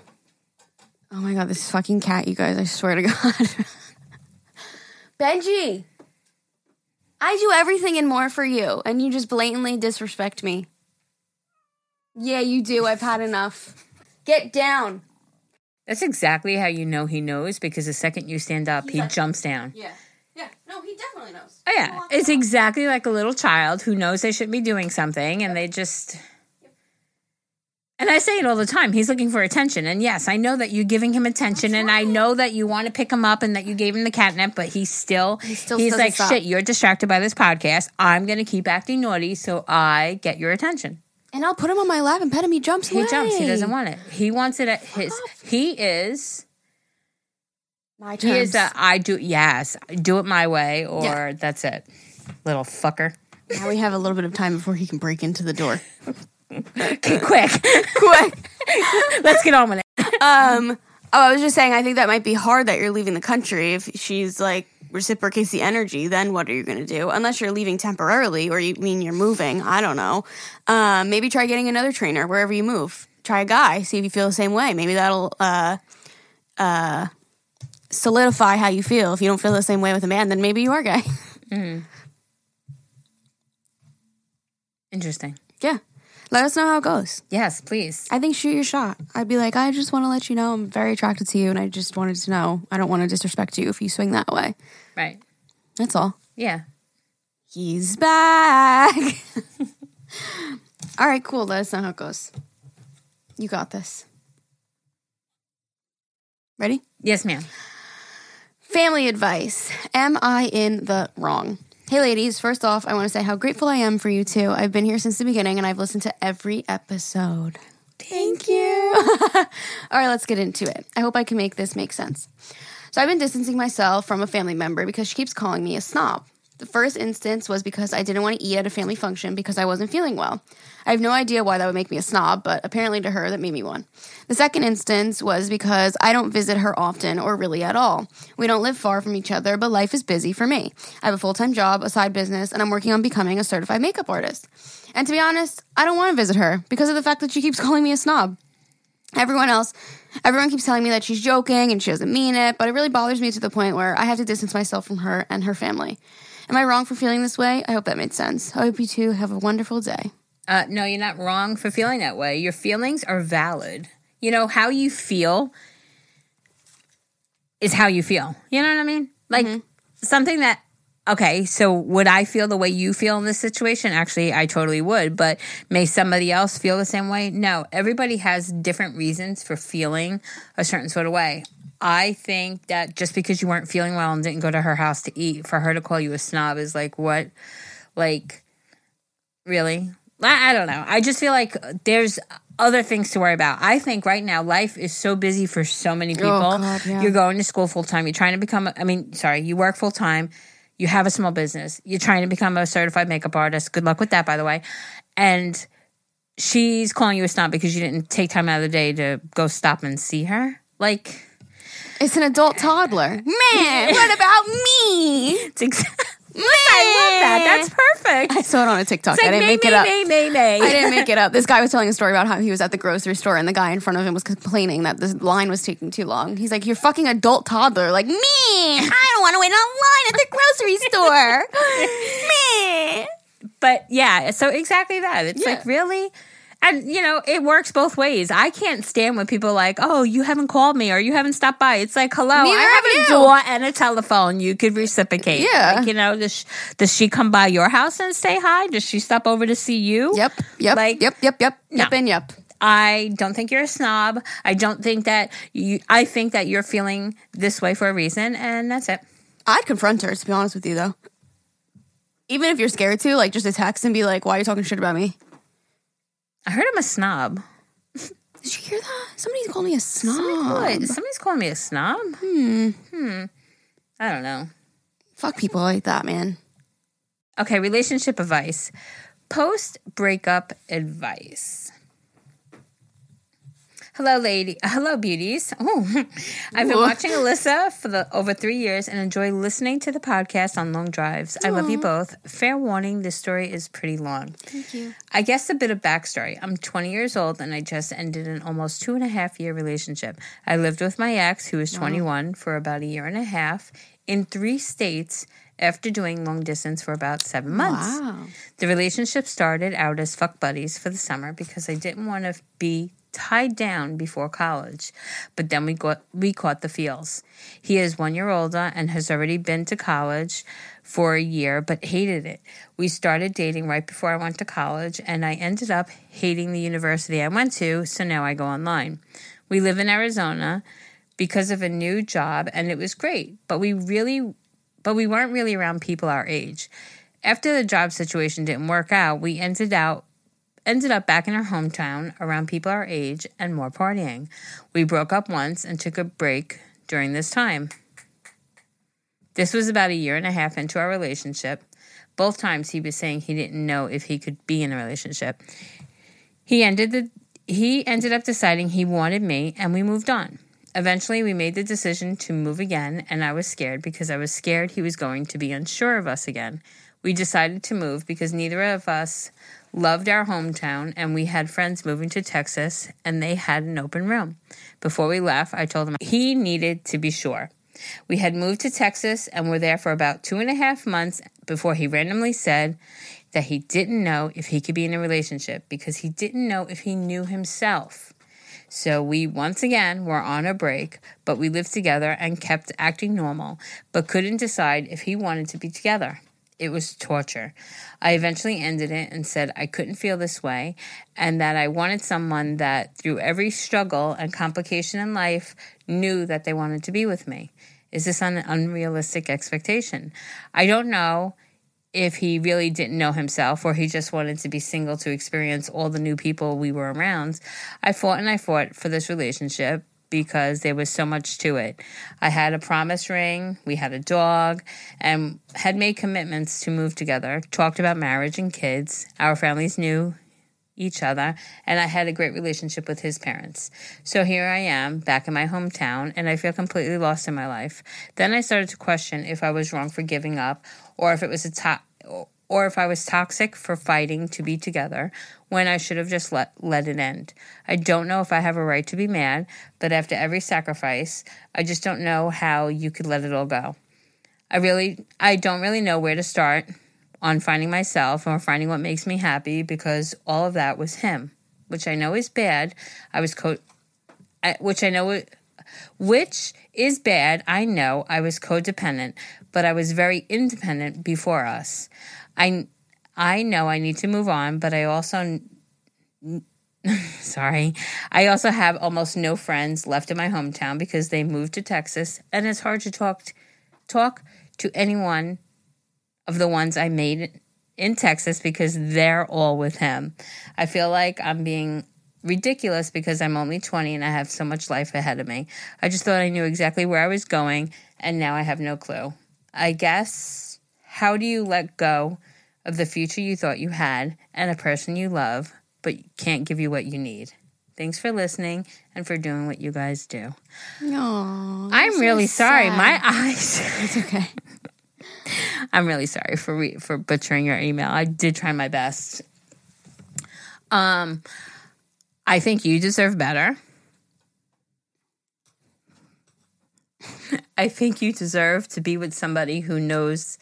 Oh my god, this fucking cat, you guys! I swear to [laughs] God, Benji, I do everything and more for you, and you just blatantly disrespect me. Yeah, you do. I've had enough. Get down.
That's exactly how you know he knows because the second you stand up, he jumps down.
Yeah, yeah. No, he definitely knows.
Oh yeah, it's exactly like a little child who knows they shouldn't be doing something and they just. And I say it all the time. He's looking for attention, and yes, I know that you're giving him attention, and I know that you want to pick him up and that you gave him the catnip, but he's still he
still
he's like shit. You're distracted by this podcast. I'm gonna keep acting naughty so I get your attention.
And I'll put him on my lap and pet him. He jumps
He
away.
jumps. He doesn't want it. He wants it at his. He is.
my
turn.
He
is that I do. Yes, do it my way, or
Yeah.
that's it, little fucker.
now we have a little bit of time before he can break into the door. [laughs]
Okay, quick.
Quick. [laughs]
Let's get on with it.
Um. Oh, I was just saying. I think that might be hard that you're leaving the country. If she's like reciprocates the energy, then what are you going to do? Unless you're leaving temporarily, or you mean you're moving. I don't know. Um. Maybe try getting another trainer wherever you move. Try a guy. See if you feel the same way. Maybe that'll uh uh solidify how you feel. If you don't feel the same way with a man, then maybe you are gay. [laughs]
Interesting.
yeah. Let us know how it goes.
Yes, please.
I think shoot your shot. I'd be like, I just want to let you know I'm very attracted to you, and I just wanted to know. I don't want to disrespect you if you swing that way.
Right.
That's all.
Yeah.
He's back. [laughs] all right, cool. Let us know how it goes. You got this. Ready?
Yes, ma'am.
Family advice. Am I in the wrong? Hey, ladies. First off, I want to say how grateful I am for you two. I've been here since the beginning and I've listened to every episode. Thank you. [laughs] All right, let's get into it. I hope I can make this make sense. So, I've been distancing myself from a family member because she keeps calling me a snob. The first instance was because I didn't want to eat at a family function because I wasn't feeling well. I have no idea why that would make me a snob, but apparently to her, that made me one. The second instance was because I don't visit her often or really at all. We don't live far from each other, but life is busy for me. I have a full time job, a side business, and I'm working on becoming a certified makeup artist. And to be honest, I don't want to visit her because of the fact that she keeps [laughs] calling me a snob. Everyone else, everyone keeps telling me that she's joking and she doesn't mean it, but it really bothers me to the point where I have to distance myself from her and her family. Am I wrong for feeling this way? I hope that made sense. I hope you two have a wonderful day.
Uh, no, you're not wrong for feeling that way. Your feelings are valid. You know, how you feel is how you feel. You know what I mean? Like something that, okay, so would I feel the way you feel in this situation? Actually, I totally would. But may somebody else feel the same way? No, everybody has different reasons for feeling a certain sort of way. I think that just because you weren't feeling well and didn't go to her house to eat, for her to call you a snob is like, what? Like, really? I, I don't know. I just feel like there's other things to worry about. I think right now life is so busy for so many oh, people.
God, yeah.
You're going to school full time. You're trying to become. I mean, sorry, you work full time. You have a small business. You're trying to become a certified makeup artist. Good luck with that, by the way. And she's calling you a snob because you didn't take time out of the day to go stop and see her. Like,
It's an adult toddler. Man, [laughs] what about me?
it's ex- [laughs] I love that. That's perfect.
I saw it on a TikTok.
Like,
I didn't
may,
make
may,
it up.
may. [laughs]
I didn't make it up. This guy was telling a story about how he was at the grocery store and the guy in front of him was complaining that the line was taking too long. He's like, "You're fucking adult toddler." Like me, I don't want to wait on line at the grocery store. [laughs] me.
but yeah, so exactly that. It's
Yeah.
like really, and you know, it works both ways. I can't stand when people are like, "Oh, you haven't called me or you haven't stopped by." It's like, "Hello,
Neither
I have a door and a telephone. You could reciprocate."
Yeah.
like, you know, does does she come by your house and say hi? Does she stop over to see you?
Yep. Yep.
Like-
yep. Yep. Yep.
No.
Yep. And yep.
I don't think you're a snob. I don't think that you. I think that you're feeling this way for a reason, and that's it.
I'd confront her to be honest with you, though. Even if you're scared to, like, just a text and be like, "Why are you talking shit about me?"
I heard I'm a snob.
Did you hear that? Somebody called me a snob.
What? Somebody's calling me a snob. Hmm. Hmm. I don't know.
Fuck people like that, man.
Okay, relationship advice. Post breakup advice. Hello, lady. [laughs] Hello, beauties. Oh, [laughs] I've been watching Alyssa for the over three years and enjoy listening to the podcast on long drives. I love you both. Fair warning: this story is pretty long.
Thank you.
I guess a bit of backstory. I'm 20 years old and I just ended an almost two and a half year relationship. I lived with my ex, who was 21, for about a year and a half in three states after doing long distance for about seven months.
Wow.
The relationship started out as fuck buddies for the summer because I didn't want to be tied down before college. But then we got we caught the feels. He is one year older and has already been to college for a year but hated it. We started dating right before I went to college and I ended up hating the university I went to, so now I go online. We live in Arizona because of a new job and it was great, but we really but we weren't really around people our age. After the job situation didn't work out, we ended out ended up back in our hometown around people our age and more partying. We broke up once and took a break during this time. This was about a year and a half into our relationship. Both times he was saying he didn't know if he could be in a relationship. He ended the he ended up deciding he wanted me and we moved on. Eventually we made the decision to move again and I was scared because I was scared he was going to be unsure of us again. We decided to move because neither of us loved our hometown and we had friends moving to Texas and they had an open room. Before we left, I told him he needed to be sure. We had moved to Texas and were there for about two and a half months before he randomly said that he didn't know if he could be in a relationship because he didn't know if he knew himself. So we once again were on a break, but we lived together and kept acting normal, but couldn't decide if he wanted to be together. It was torture. I eventually ended it and said I couldn't feel this way and that I wanted someone that, through every struggle and complication in life, knew that they wanted to be with me. Is this an unrealistic expectation? I don't know if he really didn't know himself or he just wanted to be single to experience all the new people we were around. I fought and I fought for this relationship because there was so much to it. I had a promise ring, we had a dog, and had made commitments to move together, talked about marriage and kids. Our families knew each other, and I had a great relationship with his parents. So here I am, back in my hometown, and I feel completely lost in my life. Then I started to question if I was wrong for giving up, or if it was a to- or if I was toxic for fighting to be together when I should have just let let it end. I don't know if I have a right to be mad, but after every sacrifice, I just don't know how you could let it all go. I really I don't really know where to start on finding myself or finding what makes me happy because all of that was him, which I know is bad. I was co which I know which is bad. I know I was codependent, but I was very independent before us. I I know I need to move on, but I also [laughs] sorry. I also have almost no friends left in my hometown because they moved to Texas and it's hard to talk talk to anyone of the ones I made in Texas because they're all with him. I feel like I'm being ridiculous because I'm only 20 and I have so much life ahead of me. I just thought I knew exactly where I was going and now I have no clue. I guess how do you let go of the future you thought you had and a person you love but can't give you what you need? Thanks for listening and for doing what you guys do.
No,
I'm
so
really sorry.
sad.
My eyes. [laughs]
It's okay. [laughs]
I'm really sorry for re- for butchering your email. I did try my best. Um, I think you deserve better. [laughs] I think you deserve to be with somebody who knows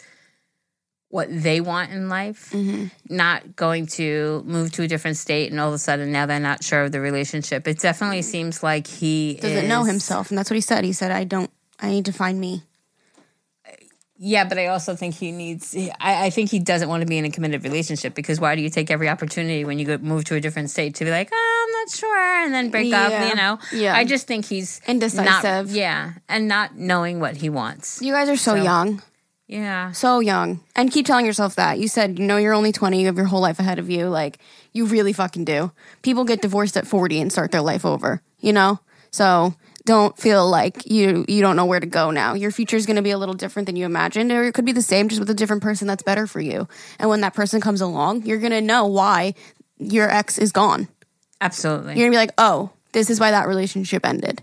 what they want in life, mm-hmm. not going to move to a different state and all of a sudden now they're not sure of the relationship. It definitely mm-hmm. seems like he
Doesn't know himself, and that's what he said. He said, "I don't. I need to find me."
Yeah, but I also think he needs. I, I think he doesn't want to be in a committed relationship because why do you take every opportunity when you go move to a different state to be like, oh, I'm not sure, and then break up? You know.
Yeah.
I just think he's
Indecisive.
Not, yeah, and not knowing what he wants.
You guys are so,
So-
young,
Yeah.
so young, and keep telling yourself that. You said you know you're only 20. You have your whole life ahead of you. Like you really fucking do. People get divorced at 40 and start their life over. You know, so don't feel like you you don't know where to go now. Your future is going to be a little different than you imagined, or it could be the same, just with a different person that's better for you. And when that person comes along, you're going to know why your ex is gone.
Absolutely.
You're gonna be like, oh, this is why that relationship ended.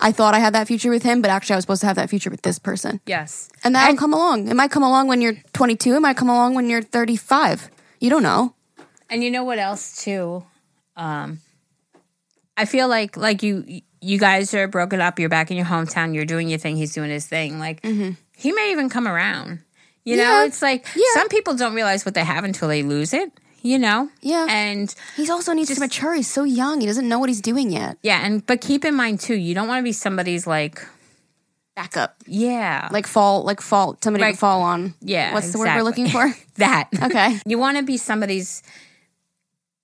I thought I had that future with him, but actually I was supposed to have that future with this person.
yes.
And that'll come along. It might come along when you're 22. It might come along when you're 35. You don't know.
And you know what else too? Um, I feel like like you you guys are broken up. You're back in your hometown. You're doing your thing. He's doing his thing. Like he may even come around. You know,
Mm-hmm.
It's like
Yeah.
some people don't realize what they have until they lose it. You know.
Yeah.
And
he's also needs to mature. He's so young. He doesn't know what he's doing yet.
yeah, and but keep in mind too, you don't want to be somebody's like
backup.
yeah
Like fall, like fall, somebody to fall on.
yeah.
What's the word we're looking for? [laughs]
that.
Okay. [laughs]
You want to be somebody's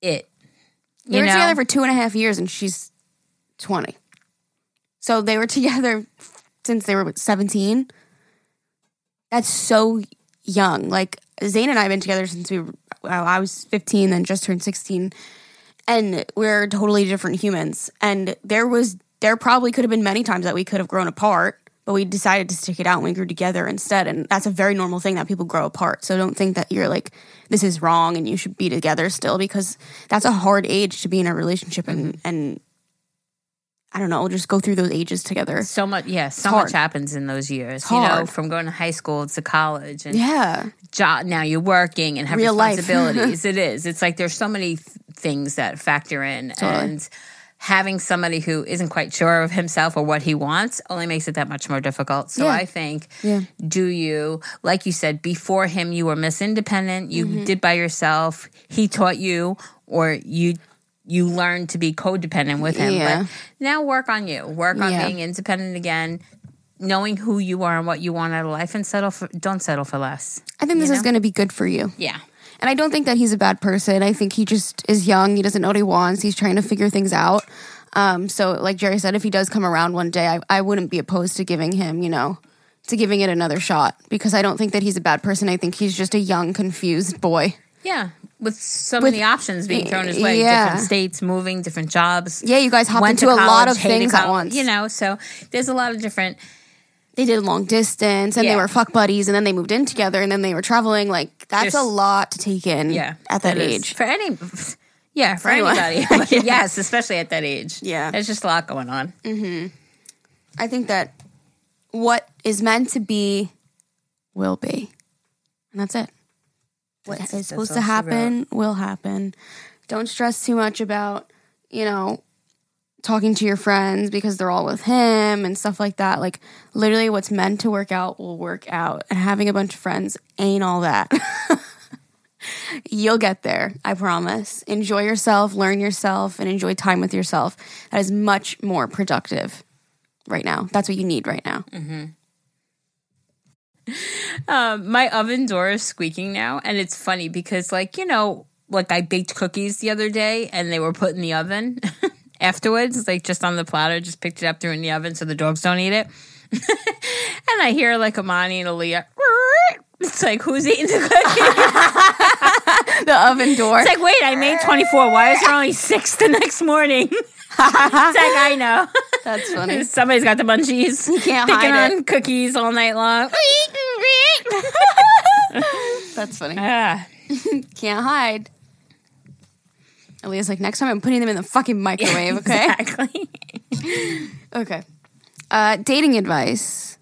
it.
They
You
were
know?
together for two and a half years and she's 20. So they were [laughs] together since they were 17. That's so young. Like Zane and I have been together since we well, I was 15, then just turned 16. And we're totally different humans. And there was, there probably could have been many times that we could have grown apart, but we decided to stick it out and we grew together instead. And that's a very normal thing that people grow apart. So don't think that you're like, this is wrong and you should be together still because that's a hard age to be in a relationship and, and I don't know, we'll just go through those ages together.
so much yeah so
hard.
much happens in those years you know from going to high school to college and
Yeah.
job now you're working and have
Real
responsibilities [laughs] it is it's like there's so many th- things that factor in and having somebody who isn't quite sure of himself or what he wants only makes it that much more difficult so
Yeah.
i think
Yeah.
do you like you said before him you were miss independent you
Mm-hmm.
did by yourself he taught you or you you learn to be codependent with him
Yeah.
but now work on you work on
Yeah.
being independent again knowing who you are and what you want out of life and settle for don't settle for less
I think this
You
is going to be good for you.
yeah
And I don't think that he's a bad person. I think he just is young. He doesn't know what he wants. He's trying to figure things out. Um, so, like Jerry said, if he does come around one day, I, I wouldn't be opposed to giving him, you know, to giving it another shot because I don't think that he's a bad person. I think he's just a young, confused boy.
Yeah, with so
With-
many options being thrown his way,
Yeah.
different states, moving, different jobs.
Yeah, you guys hopped
went
into
to
a lot of
college,
things at once.
You know, so there's a lot of different.
They did long distance and they were fuck buddies and then they moved in together and then they were traveling. Like that's a lot to take in
Yeah,
at that
is.
age.
for any. Yeah, for, anybody. [laughs] But Yes, especially at that age.
Yeah.
there's just a lot going on. Mm-hmm.
I think that what is meant to be will be. And that's it. What
That's-
is supposed to happen will happen. Don't stress too much about, you know, talking to your friends because they're all with him and stuff like that. Like literally what's meant to work out will work out. And having a bunch of friends ain't all that. [laughs] You'll get there, I promise. Enjoy yourself, learn yourself, and enjoy time with yourself. That is much more productive right now. That's what you need right now.
Um, my oven door is squeaking now, and it's funny because, like, you know, like I baked cookies the other day, and they were put in the oven [laughs] afterwards, like just on the platter, just picked it up, threw it in the oven so the dogs don't eat it. [laughs] and I hear like Amani and Aaliyah. [laughs] It's like who's eating the cookies?
The oven door.
It's like wait, I made twenty four. Why is there only six the next morning? It's like I know. [laughs]
That's funny. [laughs]
Somebody's got the munchies. [laughs] You
can't
picking
hide
on cookies all night long.
That's funny.
ah.
Can't hide. Aaliyah's like, next time I'm putting them in the fucking microwave, okay?
Exactly.
Okay. Uh, dating advice.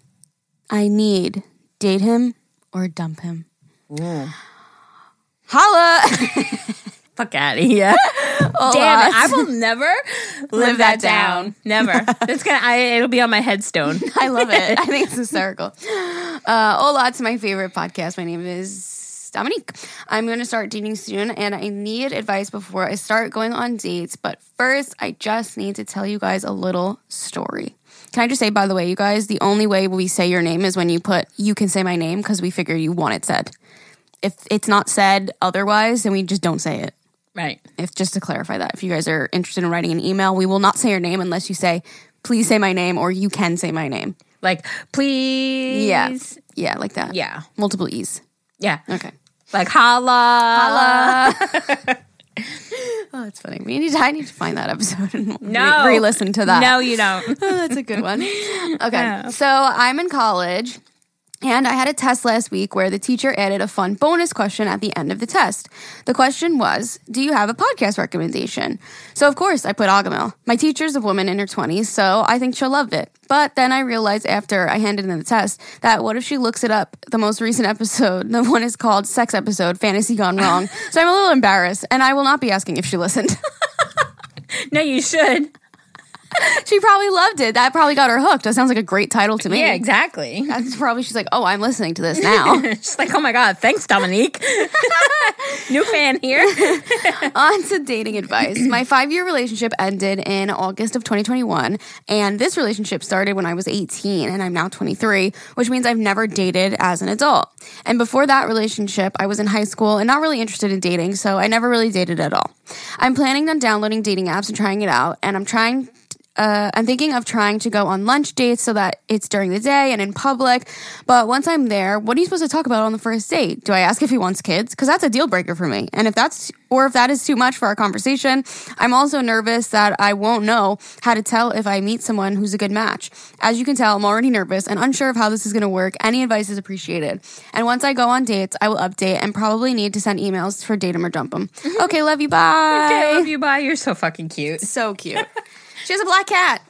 I need date him or dump him. Yeah. Holla!
Fuck out of here. [laughs] Damn it. I will never [laughs] live, that,
that down.
down. Never. [laughs] It's gonna I, it'll be on my headstone.
I love it. I think it's hysterical. Uh, hola, it's my favorite podcast. My name is Dominique. I'm going to start dating soon, and I need advice before I start going on dates. But first, I just need to tell you guys a little story. Can I just say, by the way, you guys, the only way we say your name is when you put, you can say my name because we figure you want it said. If it's not said otherwise, then we just don't say it.
Right.
If just to clarify that, if you guys are interested in writing an email, we will not say your name unless you say, please say my name or you can say my name.
Like, please.
Yeah. Yeah, like that.
Yeah.
Multiple E's.
Yeah.
Okay.
Like holla. [laughs]
Oh, that's funny. We need to, I need to find that episode and
No.
re listen to that.
No, you don't. [laughs]
Oh, that's a good one. [laughs] Okay.
Yeah.
So I'm in college and I had a test last week where the teacher added a fun bonus question at the end of the test. The question was, Do you have a podcast recommendation? So, of course, I put Agahmil. My teacher's a woman in her 20s, so I think she'll love it. But then I realized after I handed in the test that what if she looks it up? The most recent episode, [laughs] the one is called Sex Episode Fantasy Gone Wrong. [laughs] so I'm a little embarrassed and I will not be asking if she listened. [laughs]
no, you should. [laughs]
she probably loved it. That probably got her hooked. That sounds like a great title to me.
Yeah, exactly.
That's probably she's like, oh, I'm listening to this [laughs] now.
She's like, oh my God, thanks, Dominique. [laughs] New fan here.
On to dating advice. My five year relationship ended in August of 2021, and this relationship started when I was 18, and I'm now 23, which means I've never dated as an adult. And before that relationship, I was in high school and not really interested in dating, so I never really dated at all. I'm planning on downloading dating apps and trying it out, and I'm trying uh, I'm thinking of trying to go on lunch dates so that it's during the day and in public. But once I'm there, what are you supposed to talk about on the first date? Do I ask if he wants kids? Because that's a deal breaker for me. And if that's, or if that is too much for our conversation, I'm also nervous that I won't know how to tell if I meet someone who's a good match. As you can tell, I'm already nervous and unsure of how this is going to work. Any advice is appreciated. And once I go on dates, I will update and probably need to send emails for date 'em or dump dump 'em. okay, love you. Bye.
Okay, love you. Bye. You're so fucking cute.
So cute. [laughs] She has a black cat.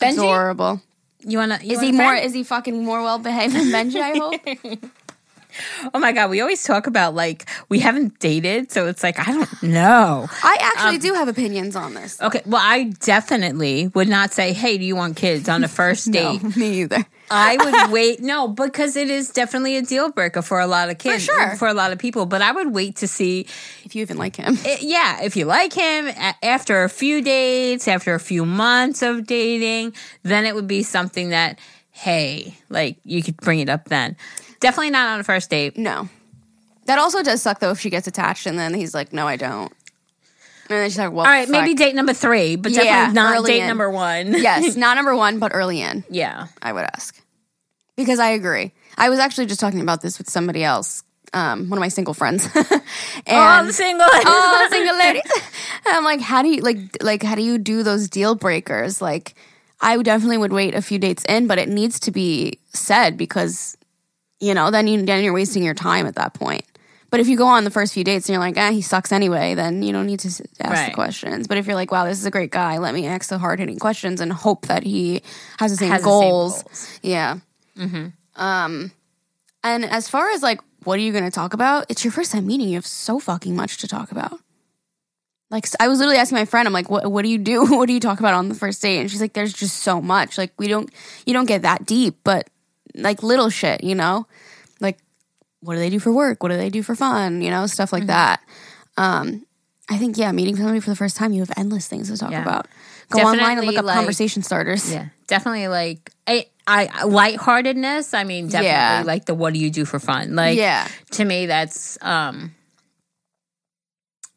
Benji,
Adorable.
you wanna? You
Is
wanna
he more?
friend?
Is he fucking more well behaved than Benji? I hope. [laughs]
Oh my god, we always talk about like we haven't dated, so it's like I don't know.
I actually um, do have opinions on this.
Okay, well, I definitely would not say, "Hey, do you want kids?" on the first [laughs] date.
me either.
I would wait. No, because it is definitely a deal breaker for a lot of kids, for,
sure.
for a lot of people. But I would wait to see.
If you even like him,
eh, Yeah, if you like him after a few dates, after a few months of dating, then it would be something that, hey, like you could bring it up then. Definitely not on a first date.
no. That also does suck though if she gets attached and then he's like, "No, I don't." And then she's like, "Well,
All right, maybe date number three, but
Yeah,
not date
in.
number one.
yes, [laughs] not number one, but early in."
yeah.
I would ask. Because I agree. I was actually just talking about this with somebody else, um, one of my single friends. [laughs] and
Oh, the single. [laughs]
oh, single ladies. And [laughs] I'm like, how do you like like how do you do those deal breakers? Like, I definitely would wait a few dates in, but it needs to be said because you know then you then you're wasting your time at that point. But if you go on the first few dates and you're like, ah, he sucks anyway, then you don't need to ask the questions. But if you're like, wow, this is a great guy, let me ask the hard hitting questions and hope that he has the same,
Has the same
goals.
goals.
Yeah. Um, and as far as like, what are you going to talk about? It's your first time meeting. You have so fucking much to talk about. Like, I was literally asking my friend, I'm like, what, what do you do? [laughs] What do you talk about on the first date? And she's like, there's just so much. Like, we don't, you don't get that deep, but like little shit, you know? Like, what do they do for work? What do they do for fun? You know, stuff like that. Um, I think, yeah, meeting somebody for the first time, you have endless things to talk
Yeah.
about. Go online and look up
like-
conversation starters.
Yeah, definitely like I, I lightheartedness. I mean, definitely
Yeah.
like the what do you do for fun? Like,
Yeah.
to me, that's um,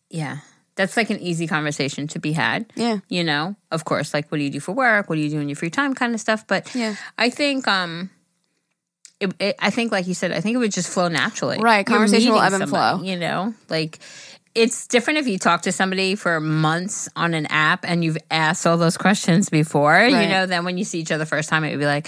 yeah, that's like an easy conversation to be had.
Yeah.
You know, of course, like what do you do for work? What do you do in your free time? Kind of stuff. But
Yeah.
I think um. It, it, I think, like you said, I think it would just flow naturally.
Right,
You're
conversation will
meeting
ebb and flow.
You know, like it's different if you talk to somebody for months on an app and you've asked all those questions before. You know, then when you see each other the first time, it would be like,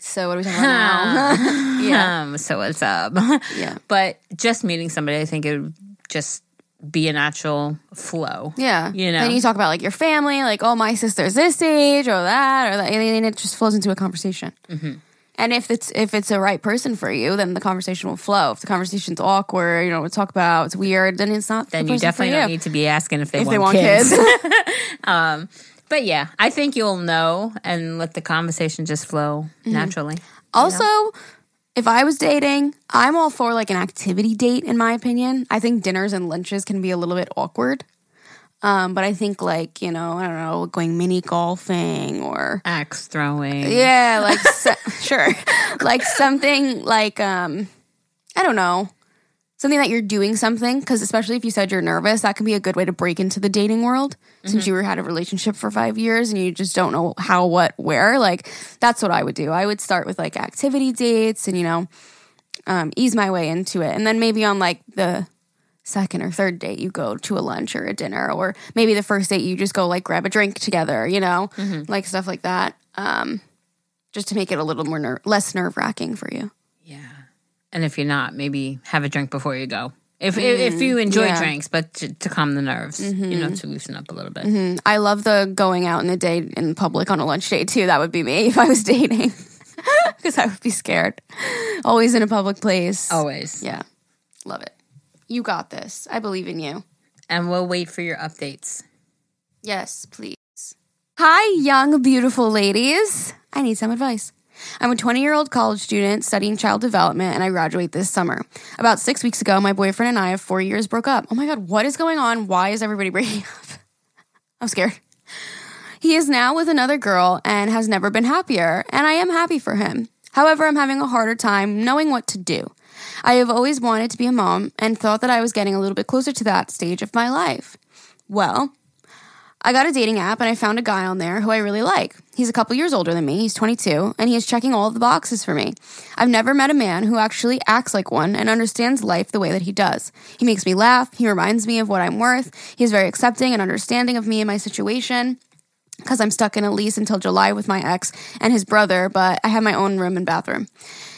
So what are we talking about now? [laughs] yeah.
um, so what's up? [laughs]
Yeah.
But just meeting somebody, I think it would just be a natural flow.
Yeah.
You know?
Then you talk about like your family, like, oh, my sister's this age or that or that. And then it just flows into a conversation.
Mm-hmm.
And if it's if it's a right person for you, then the conversation will flow. If the conversation's awkward, you know to talk about, it's weird, then it's not.
Then
the
you definitely don't need to be asking if they,
if
want,
they want
kids.
kids. [laughs] [laughs]
But yeah, I think you'll know and let the conversation just flow
Mm-hmm.
naturally.
Also, if I was dating, I'm all for like an activity date, in my opinion. I think dinners and lunches can be a little bit awkward. Um, but I think like, you know, I don't know, going mini golfing or
Axe throwing.
yeah, [laughs] like so, sure. Like something like um I don't know. Something that you're doing something cuz especially if you said you're nervous, that can be a good way to break into the dating world since you were had a relationship for 5 years and you just don't know how what where. Like that's what I would do. I would start with like activity dates and you know um ease my way into it. And then maybe on like the second or third date you go to a lunch or a dinner or maybe the first date you just go like grab a drink together you know like stuff like that um just to make it a little more ner- less nerve-wracking for you
Yeah. And if you're not, maybe have a drink before you go. If if you enjoy
yeah.
drinks, but to, to calm the nerves, you know, to loosen up a little bit.
Mm, i love the going out in the day in public on a lunch date too that would be me [laughs] if i was dating [laughs] because i would be scared always in a public place
Always.
yeah love it you got this i believe in you
And we'll wait for your updates.
Yes, please. Hi, young, beautiful ladies. I need some advice. I'm a 20 year old college student studying child development and I graduate this summer. About six weeks ago, my boyfriend and I of four years broke up. Oh my God, what is going on? Why is everybody [laughs] breaking up? I'm scared. He is now with another girl and has never been happier, and I am happy for him. However, I'm having a harder time knowing what to do. I have always wanted to be a mom and thought that I was getting a little bit closer to that stage of my life. Well, I got a dating app and I found a guy on there who I really like. He's a couple years older than me, he's 22, and he is checking all of the boxes for me. I've never met a man who actually acts like one and understands life the way that he does. He makes me laugh, he reminds me of what I'm worth, he is very accepting and understanding of me and my situation because I'm stuck in a lease until July with my ex and his brother, but I have my own room and bathroom.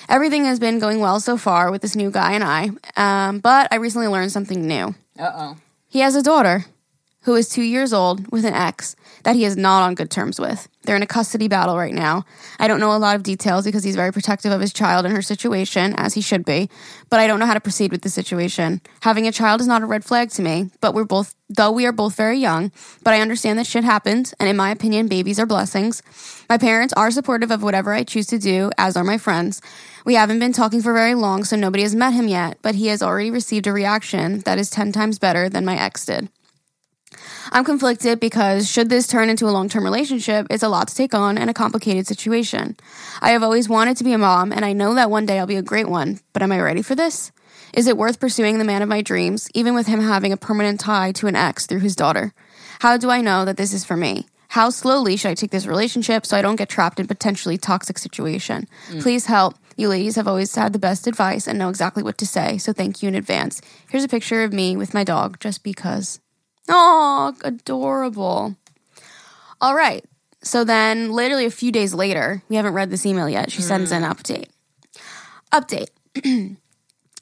Everything has been going well so far with this new guy and I, um, but I recently learned something new.
Uh oh.
He has a daughter who is two years old with an ex that he is not on good terms with. They're in a custody battle right now. I don't know a lot of details because he's very protective of his child and her situation, as he should be, but I don't know how to proceed with the situation. Having a child is not a red flag to me, but we're both, though we are both very young, but I understand that shit happens, and in my opinion, babies are blessings. My parents are supportive of whatever I choose to do, as are my friends. We haven't been talking for very long, so nobody has met him yet, but he has already received a reaction that is 10 times better than my ex did. I'm conflicted because should this turn into a long term relationship, it's a lot to take on and a complicated situation. I have always wanted to be a mom, and I know that one day I'll be a great one, but am I ready for this? Is it worth pursuing the man of my dreams, even with him having a permanent tie to an ex through his daughter? How do I know that this is for me? How slowly should I take this relationship so I don't get trapped in potentially toxic situation? Mm. Please help. You ladies have always had the best advice and know exactly what to say, so thank you in advance. Here's a picture of me with my dog, just because. Oh, adorable. All right. So then, literally a few days later, we haven't read this email yet. She sends an mm. update. Update. [clears throat]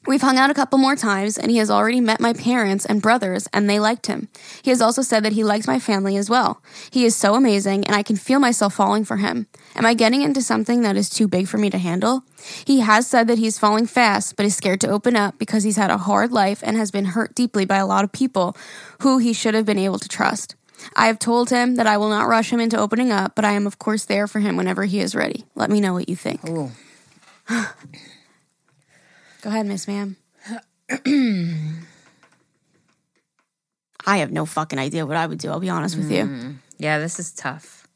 We've hung out a couple more times, and he has already met my parents and brothers, and they liked him. He has also said that he likes my family as well. He is so amazing, and I can feel myself falling for him. Am I getting into something that is too big for me to handle? He has said that he's falling fast, but is scared to open up because he's had a hard life and has been hurt deeply by a lot of people who he should have been able to trust. I have told him that I will not rush him into opening up, but I am, of course, there for him whenever he is ready. Let me know what you think.
Ooh.
Go ahead, Miss Ma'am. [clears throat] I have no fucking idea what I would do. I'll be honest with you.
Yeah, this is tough.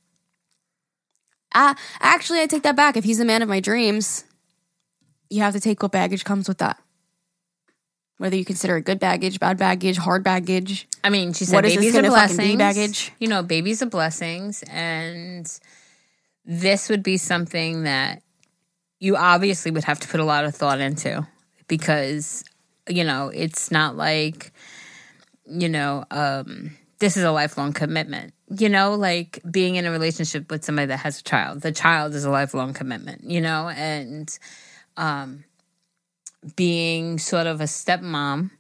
Uh, actually, I take that back. If he's the man of my dreams, you have to take what baggage comes with that. Whether you consider it good baggage, bad baggage, hard baggage.
I mean, she said
What is this
babies are
gonna fucking
blessings.
be, baggage?
You know, babies are blessings, and this would be something that you obviously would have to put a lot of thought into because you know it's not like you know um, this is a lifelong commitment. You know, like being in a relationship with somebody that has a child. The child is a lifelong commitment. You know, and um, being sort of a stepmom.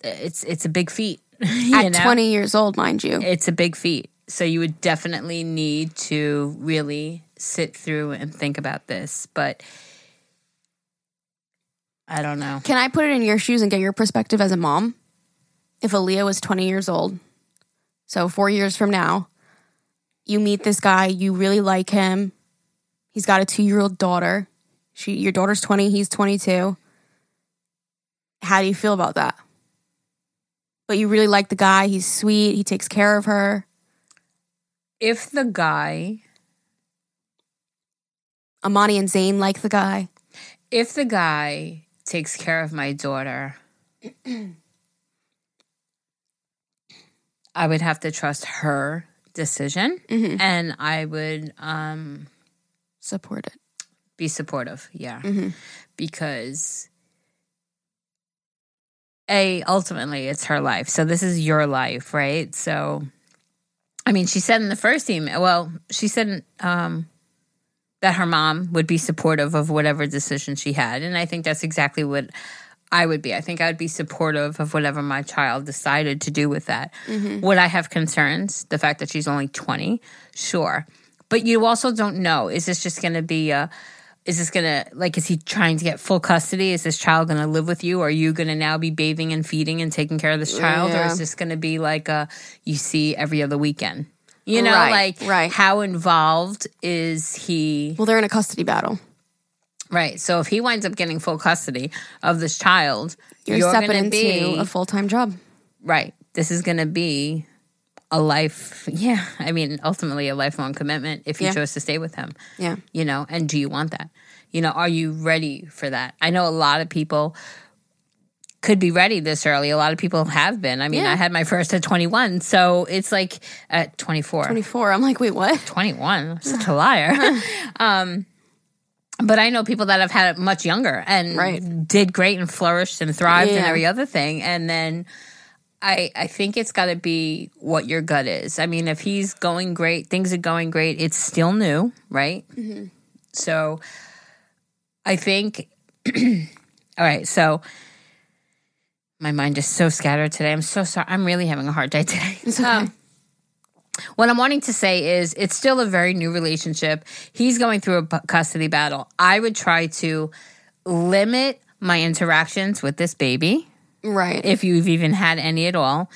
It's it's a big feat. [laughs]
At
know?
20 years old, mind you.
it's a big feat. So you would definitely need to really sit through and think about this. But I don't know.
Can I put it in your shoes and get your perspective as a mom? If Aaliyah was 20 years old, so four years from now, you meet this guy, you really like him. He's got a two year old daughter. She, your daughter's 20, he's 22. How do you feel about that? But you really like the guy. He's sweet. He takes care of her.
If the guy,
Amani and Zane like the guy.
if the guy takes care of my daughter, [clears throat] I would have to trust her decision
Mhm.
and I would um
Support it.
be supportive. Yeah.
Mhm.
Because a ultimately it's her life. So this is your life, right? So I mean, she said in the first email, well, she said um that her mom would be supportive of whatever decision she had, and I think that's exactly what I would be. I think I would be supportive of whatever my child decided to do with that. Mm-hmm. Would I have concerns? The fact that she's only 20? Sure. But you also don't know. Is this just going to be a is this gonna like is he trying to get full custody is this child gonna live with you are you gonna now be bathing and feeding and taking care of this child or is this gonna be like a you see every other weekend you know
Right,
like
right.
how involved is he
Well, they're in a custody battle.
right so if he winds up getting full custody of this child
You're,
you're
stepping into
be
a full time job.
right this is gonna be a life yeah i mean ultimately a lifelong commitment if you
Yeah.
chose to stay with him
Yeah.
you know and do you want that you know are you ready for that i know a lot of people could be ready this early a lot of people have been i mean
Yeah.
i had my first at 21 so it's like at 24
24. I'm like, wait, what?
21 I'm such a [laughs] liar [laughs] um but I know people that have had it much younger and
Right.
did great and flourished and thrived and every other thing. And then I I think it's got to be what your gut is. I mean, if he's going great, things are going great. It's still new, right? So I think. [clears throat] all right, so my mind is so scattered today. I'm so sorry. I'm really having a hard day today.
It's [laughs] okay.
Um, what I'm wanting to say is it's still a very new relationship. He's going through a custody battle. I would try to limit my interactions with this baby,
right.
if you've even had any at all,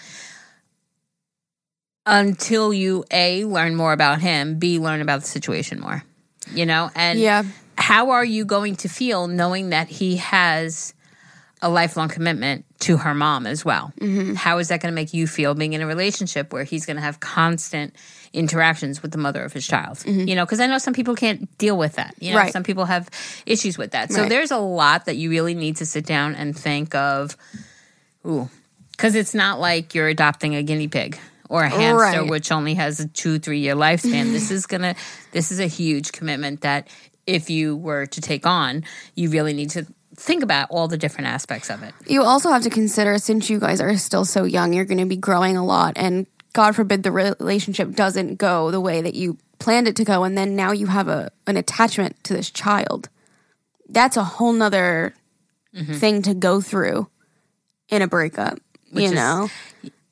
until you A, learn more about him, B, learn about the situation more. You know? And
yeah.
how are you going to feel knowing that he has a lifelong commitment to her mom as well?
Mm-hmm.
How is that going to make you feel being in a relationship where he's going to have constant interactions with the mother of his child? You know, because I know some people can't deal with that. You know,
Mm-hmm. Right.
some people have issues with that. So
Right.
there's a lot that you really need to sit down and think of. Ooh, because it's not like you're adopting a guinea pig or a hamster
Right.
which only has a two three year lifespan this [laughs] is gonna this is a huge commitment that if you were to take on you really need to think about all the different aspects of it
You also have to consider since you guys are still so young, you're going to be growing a lot, and God forbid the relationship doesn't go the way that you planned it to go, and then now you have a an attachment to this child. That's a whole nother mm-hmm. thing to go through in a breakup. you
is-
know,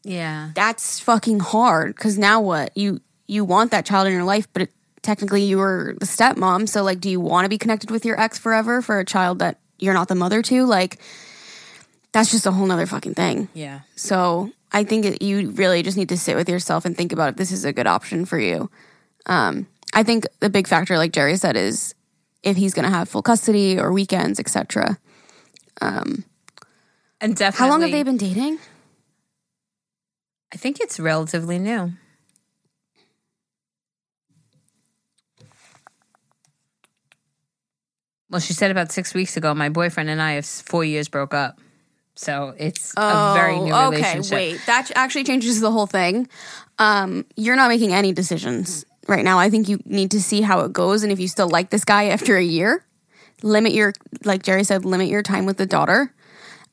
yeah
that's fucking hard because now what you you want that child in your life, but it, technically you were the stepmom, so like, do you want to be connected with your ex forever for a child that you're not the mother to? Like, that's just a whole nother fucking thing.
yeah
So I think it, you really just need to sit with yourself and think about if this is a good option for you. Um, I think the big factor, like Jerry said, is if he's going to have full custody or weekends, etc.
Um, and definitely
How long have they been dating?
i think it's relatively new well she said about six weeks ago my boyfriend and i have four years broke up so it's a very new
Oh, okay.
relationship
Wait, that actually changes the whole thing. Um, you're not making any decisions right now. I think you need to see how it goes, and if you still like this guy after a year, limit your like Jerry said, limit your time with the daughter.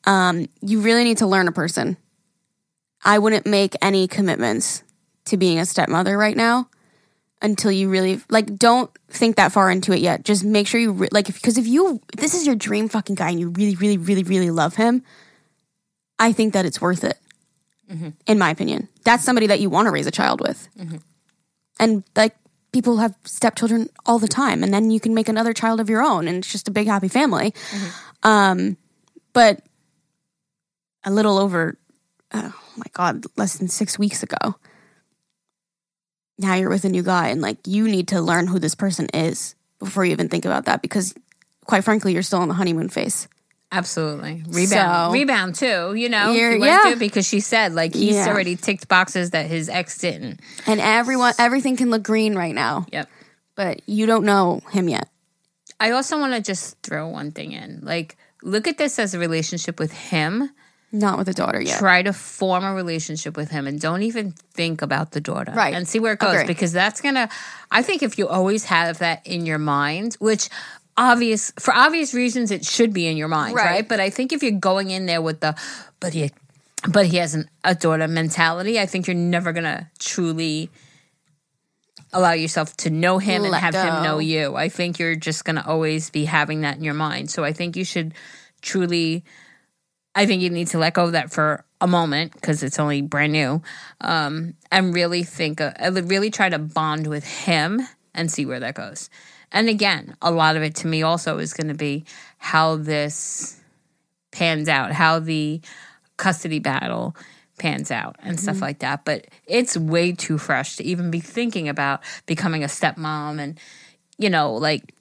Um, you really need to learn a person. I wouldn't make any commitments to being a stepmother right now until you really like don't think that far into it yet. Just make sure you re- like because if you if this is your dream fucking guy and you really really really really love him i think that it's worth it. Mm-hmm. In my opinion. That's somebody that you want to raise a child with. Mm-hmm. And like people have stepchildren all the time and then you can make another child of your own and it's just a big happy family. Mm-hmm. Um but a little over oh my god less than six weeks ago now you're with a new guy and like you need to learn who this person is before you even think about that because quite frankly you're still in the honeymoon phase
Absolutely. Rebound.
So-
Rebound too, you know.
You're-
he went
yeah.
because she said like he's
Yeah.
already ticked boxes that his ex didn't.
and everyone everything can look green right now
Yep.
but you don't know him yet
I also want to just throw one thing in. Like look at this as a relationship with him.
Not with a daughter yet
Try to form a relationship with him and don't even think about the daughter.
Right.
And see where it goes
Agree.
because that's going to I think if you always have that in your mind, which obvious for obvious reasons it should be in your mind,
Right.
right? But I think if you're going in there with the but he but he has an, a daughter mentality, I think you're never going to truly allow yourself to know him and
Let
have him know you. I think you're just going to always be having that in your mind. So I think you should truly I think you need to let go of that for a moment because it's only brand new, um, and really think, uh, really try to bond with him and see where that goes. And again, a lot of it to me also is going to be how this pans out, how the custody battle pans out, and stuff like that. But it's way too fresh to even be thinking about becoming a stepmom and you know, like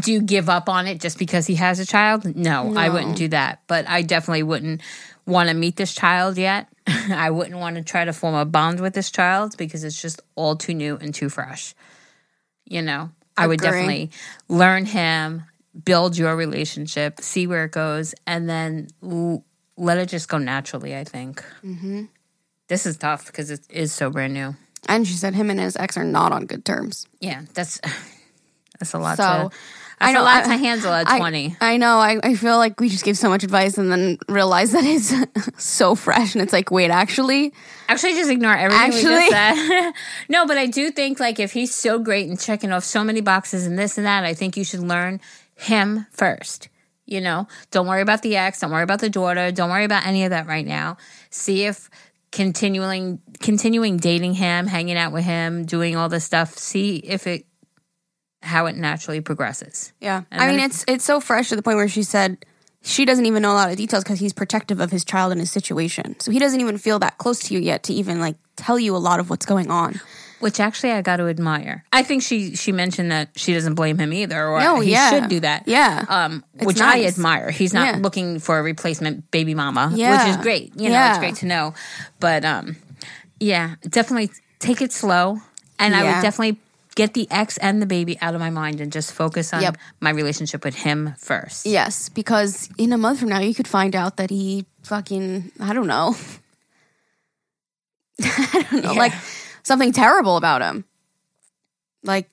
do you give up on it just because he has a child? No, I wouldn't do that. But I definitely wouldn't want to meet this child yet. [laughs] I wouldn't want to try to form a bond with this child because it's just all too new and too fresh. You know, I would
Agree.
definitely learn him, build your relationship, see where it goes, and then l- let it just go naturally. I think. Mm-hmm. This is tough because it is so brand new.
and she said him and his ex are not on good terms
Yeah, that's [laughs] that's a lot.
So,
to,
I know,
lot
I-
to handle at
I-
twenty.
I know. I, I feel like we just gave so much advice and then realize that it's [laughs] so fresh and it's like, wait, actually,
Actually, just ignore everything we just said. [laughs] no, but I do think like if he's so great and checking off so many boxes and this and that, I think you should learn him first. You know, don't worry about the ex, don't worry about the daughter, don't worry about any of that right now. See if continuing continuing dating him, hanging out with him, doing all this stuff, see if it how it naturally progresses.
yeah.
And
I mean, it's it's so fresh to the point where she said she doesn't even know a lot of details because he's protective of his child and his situation. So he doesn't even feel that close to you yet to even like tell you a lot of what's going on.
Which actually I got to admire. I think she she mentioned that she doesn't blame him either, or
No,
he
yeah.
should do that.
Yeah.
um, which I admire. He's not
Yeah.
looking for a replacement baby mama, which is great. You know,
Yeah.
it's great to know. But um, yeah, definitely take it slow, and I would definitely get the ex and the baby out of my mind and just focus on
Yep.
my relationship with him first.
Yes, because in a month from now, you could find out that he fucking, I don't know, [laughs] I don't know, like something terrible about him. Like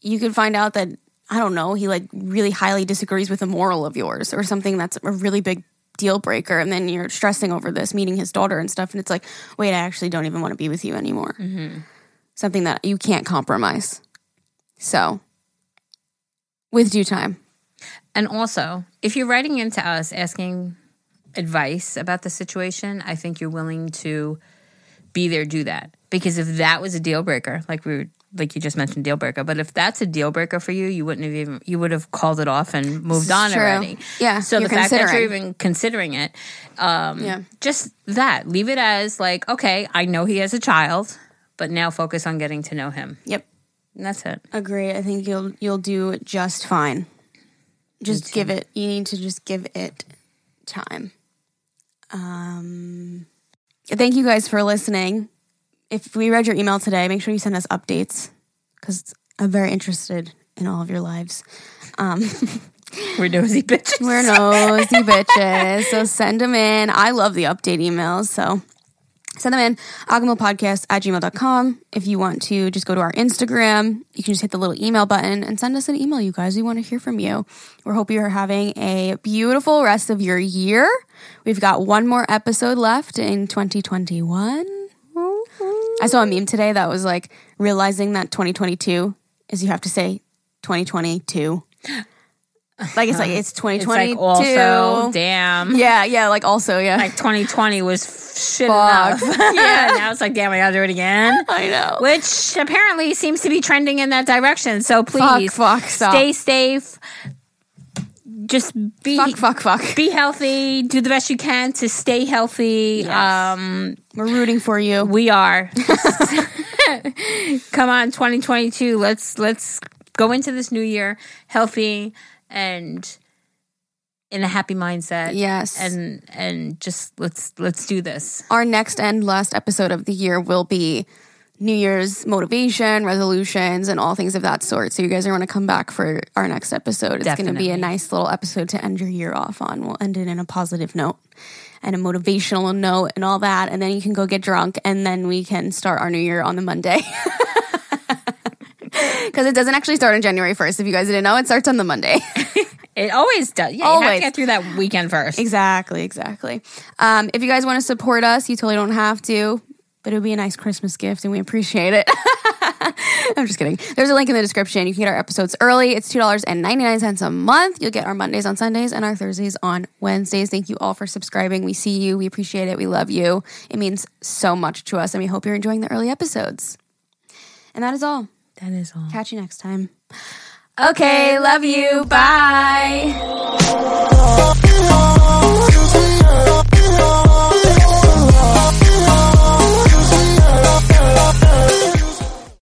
you could find out that I don't know, he like really highly disagrees with a moral of yours or something that's a really big deal breaker and then you're stressing over this meeting his daughter and stuff and it's like wait i actually don't even want to be with you anymore mm-hmm. something that you can't compromise so with due time.
And also if you're writing into us asking advice about the situation i think you're willing to be there do that. Because if that was a deal breaker like we were like you just mentioned deal breaker but if that's a deal breaker for you you wouldn't have even you would have called it off and moved on
True.
already.
Yeah,
so the fact that you're even considering it um
Yeah.
just that leave it as like okay i know he has a child but now focus on getting to know him.
Yep
and that's it.
Agree. I think you'll you'll do just fine. Just give it you need to just give it time. Um thank you guys for listening. If we read your email today make sure you send us updates because i'm very interested in all of your lives. Um [laughs]
we're nosy bitches.
We're nosy bitches so send them in. I love the update emails so send them in podcast at gmail.com if you want to just go to our instagram. You can just hit the little email button and send us an email you guys. We want to hear from you. We hope you're having a beautiful rest of your year. We've got one more episode left in 2021 i saw a meme today that was like realizing that 2022 is you have to say 2022 like it's like [laughs] it's
it's
2022
like also damn
yeah yeah like also yeah
like 2020 was shit
Fuck.
enough [laughs] [laughs] yeah now it's like damn i gotta do it again
i know
which apparently seems to be trending in that direction. So please,
fuck, stop.
stay safe. Just be
fuck fuck fuck
be healthy. Do the best you can to stay healthy.
Yes.
Um,
we're rooting for you
we are. Come on, 2022. Let's let's go into this new year healthy and in a happy mindset.
Yes.
and and just let's let's do this.
our next and last episode of the year will be New Year's motivation, resolutions, and all things of that sort. So you guys are going to come back for our next episode. It's going to be a nice little episode to end your year off on. We'll end it in a positive note and a motivational note and all that. And then you can go get drunk and then we can start our new year on the Monday. [laughs] [laughs] Because it doesn't actually start on January 1st. If you guys didn't know, it starts on the Monday. [laughs]
It always does. Yeah, you have
Always.
to get through that weekend first.
Exactly, exactly. Um, if you guys want to support us, you totally don't have to, but it would be a nice Christmas gift and we appreciate it. [laughs] I'm just kidding. There's a link in the description. You can get our episodes early. It's $2.99 a month. You'll get our Mondays on Sundays and our Thursdays on Wednesdays. Thank you all for subscribing. We see you. We appreciate it. We love you. It means so much to us and we hope you're enjoying the early episodes. And that is all.
That is all.
Catch you next time. Okay, love you. Bye.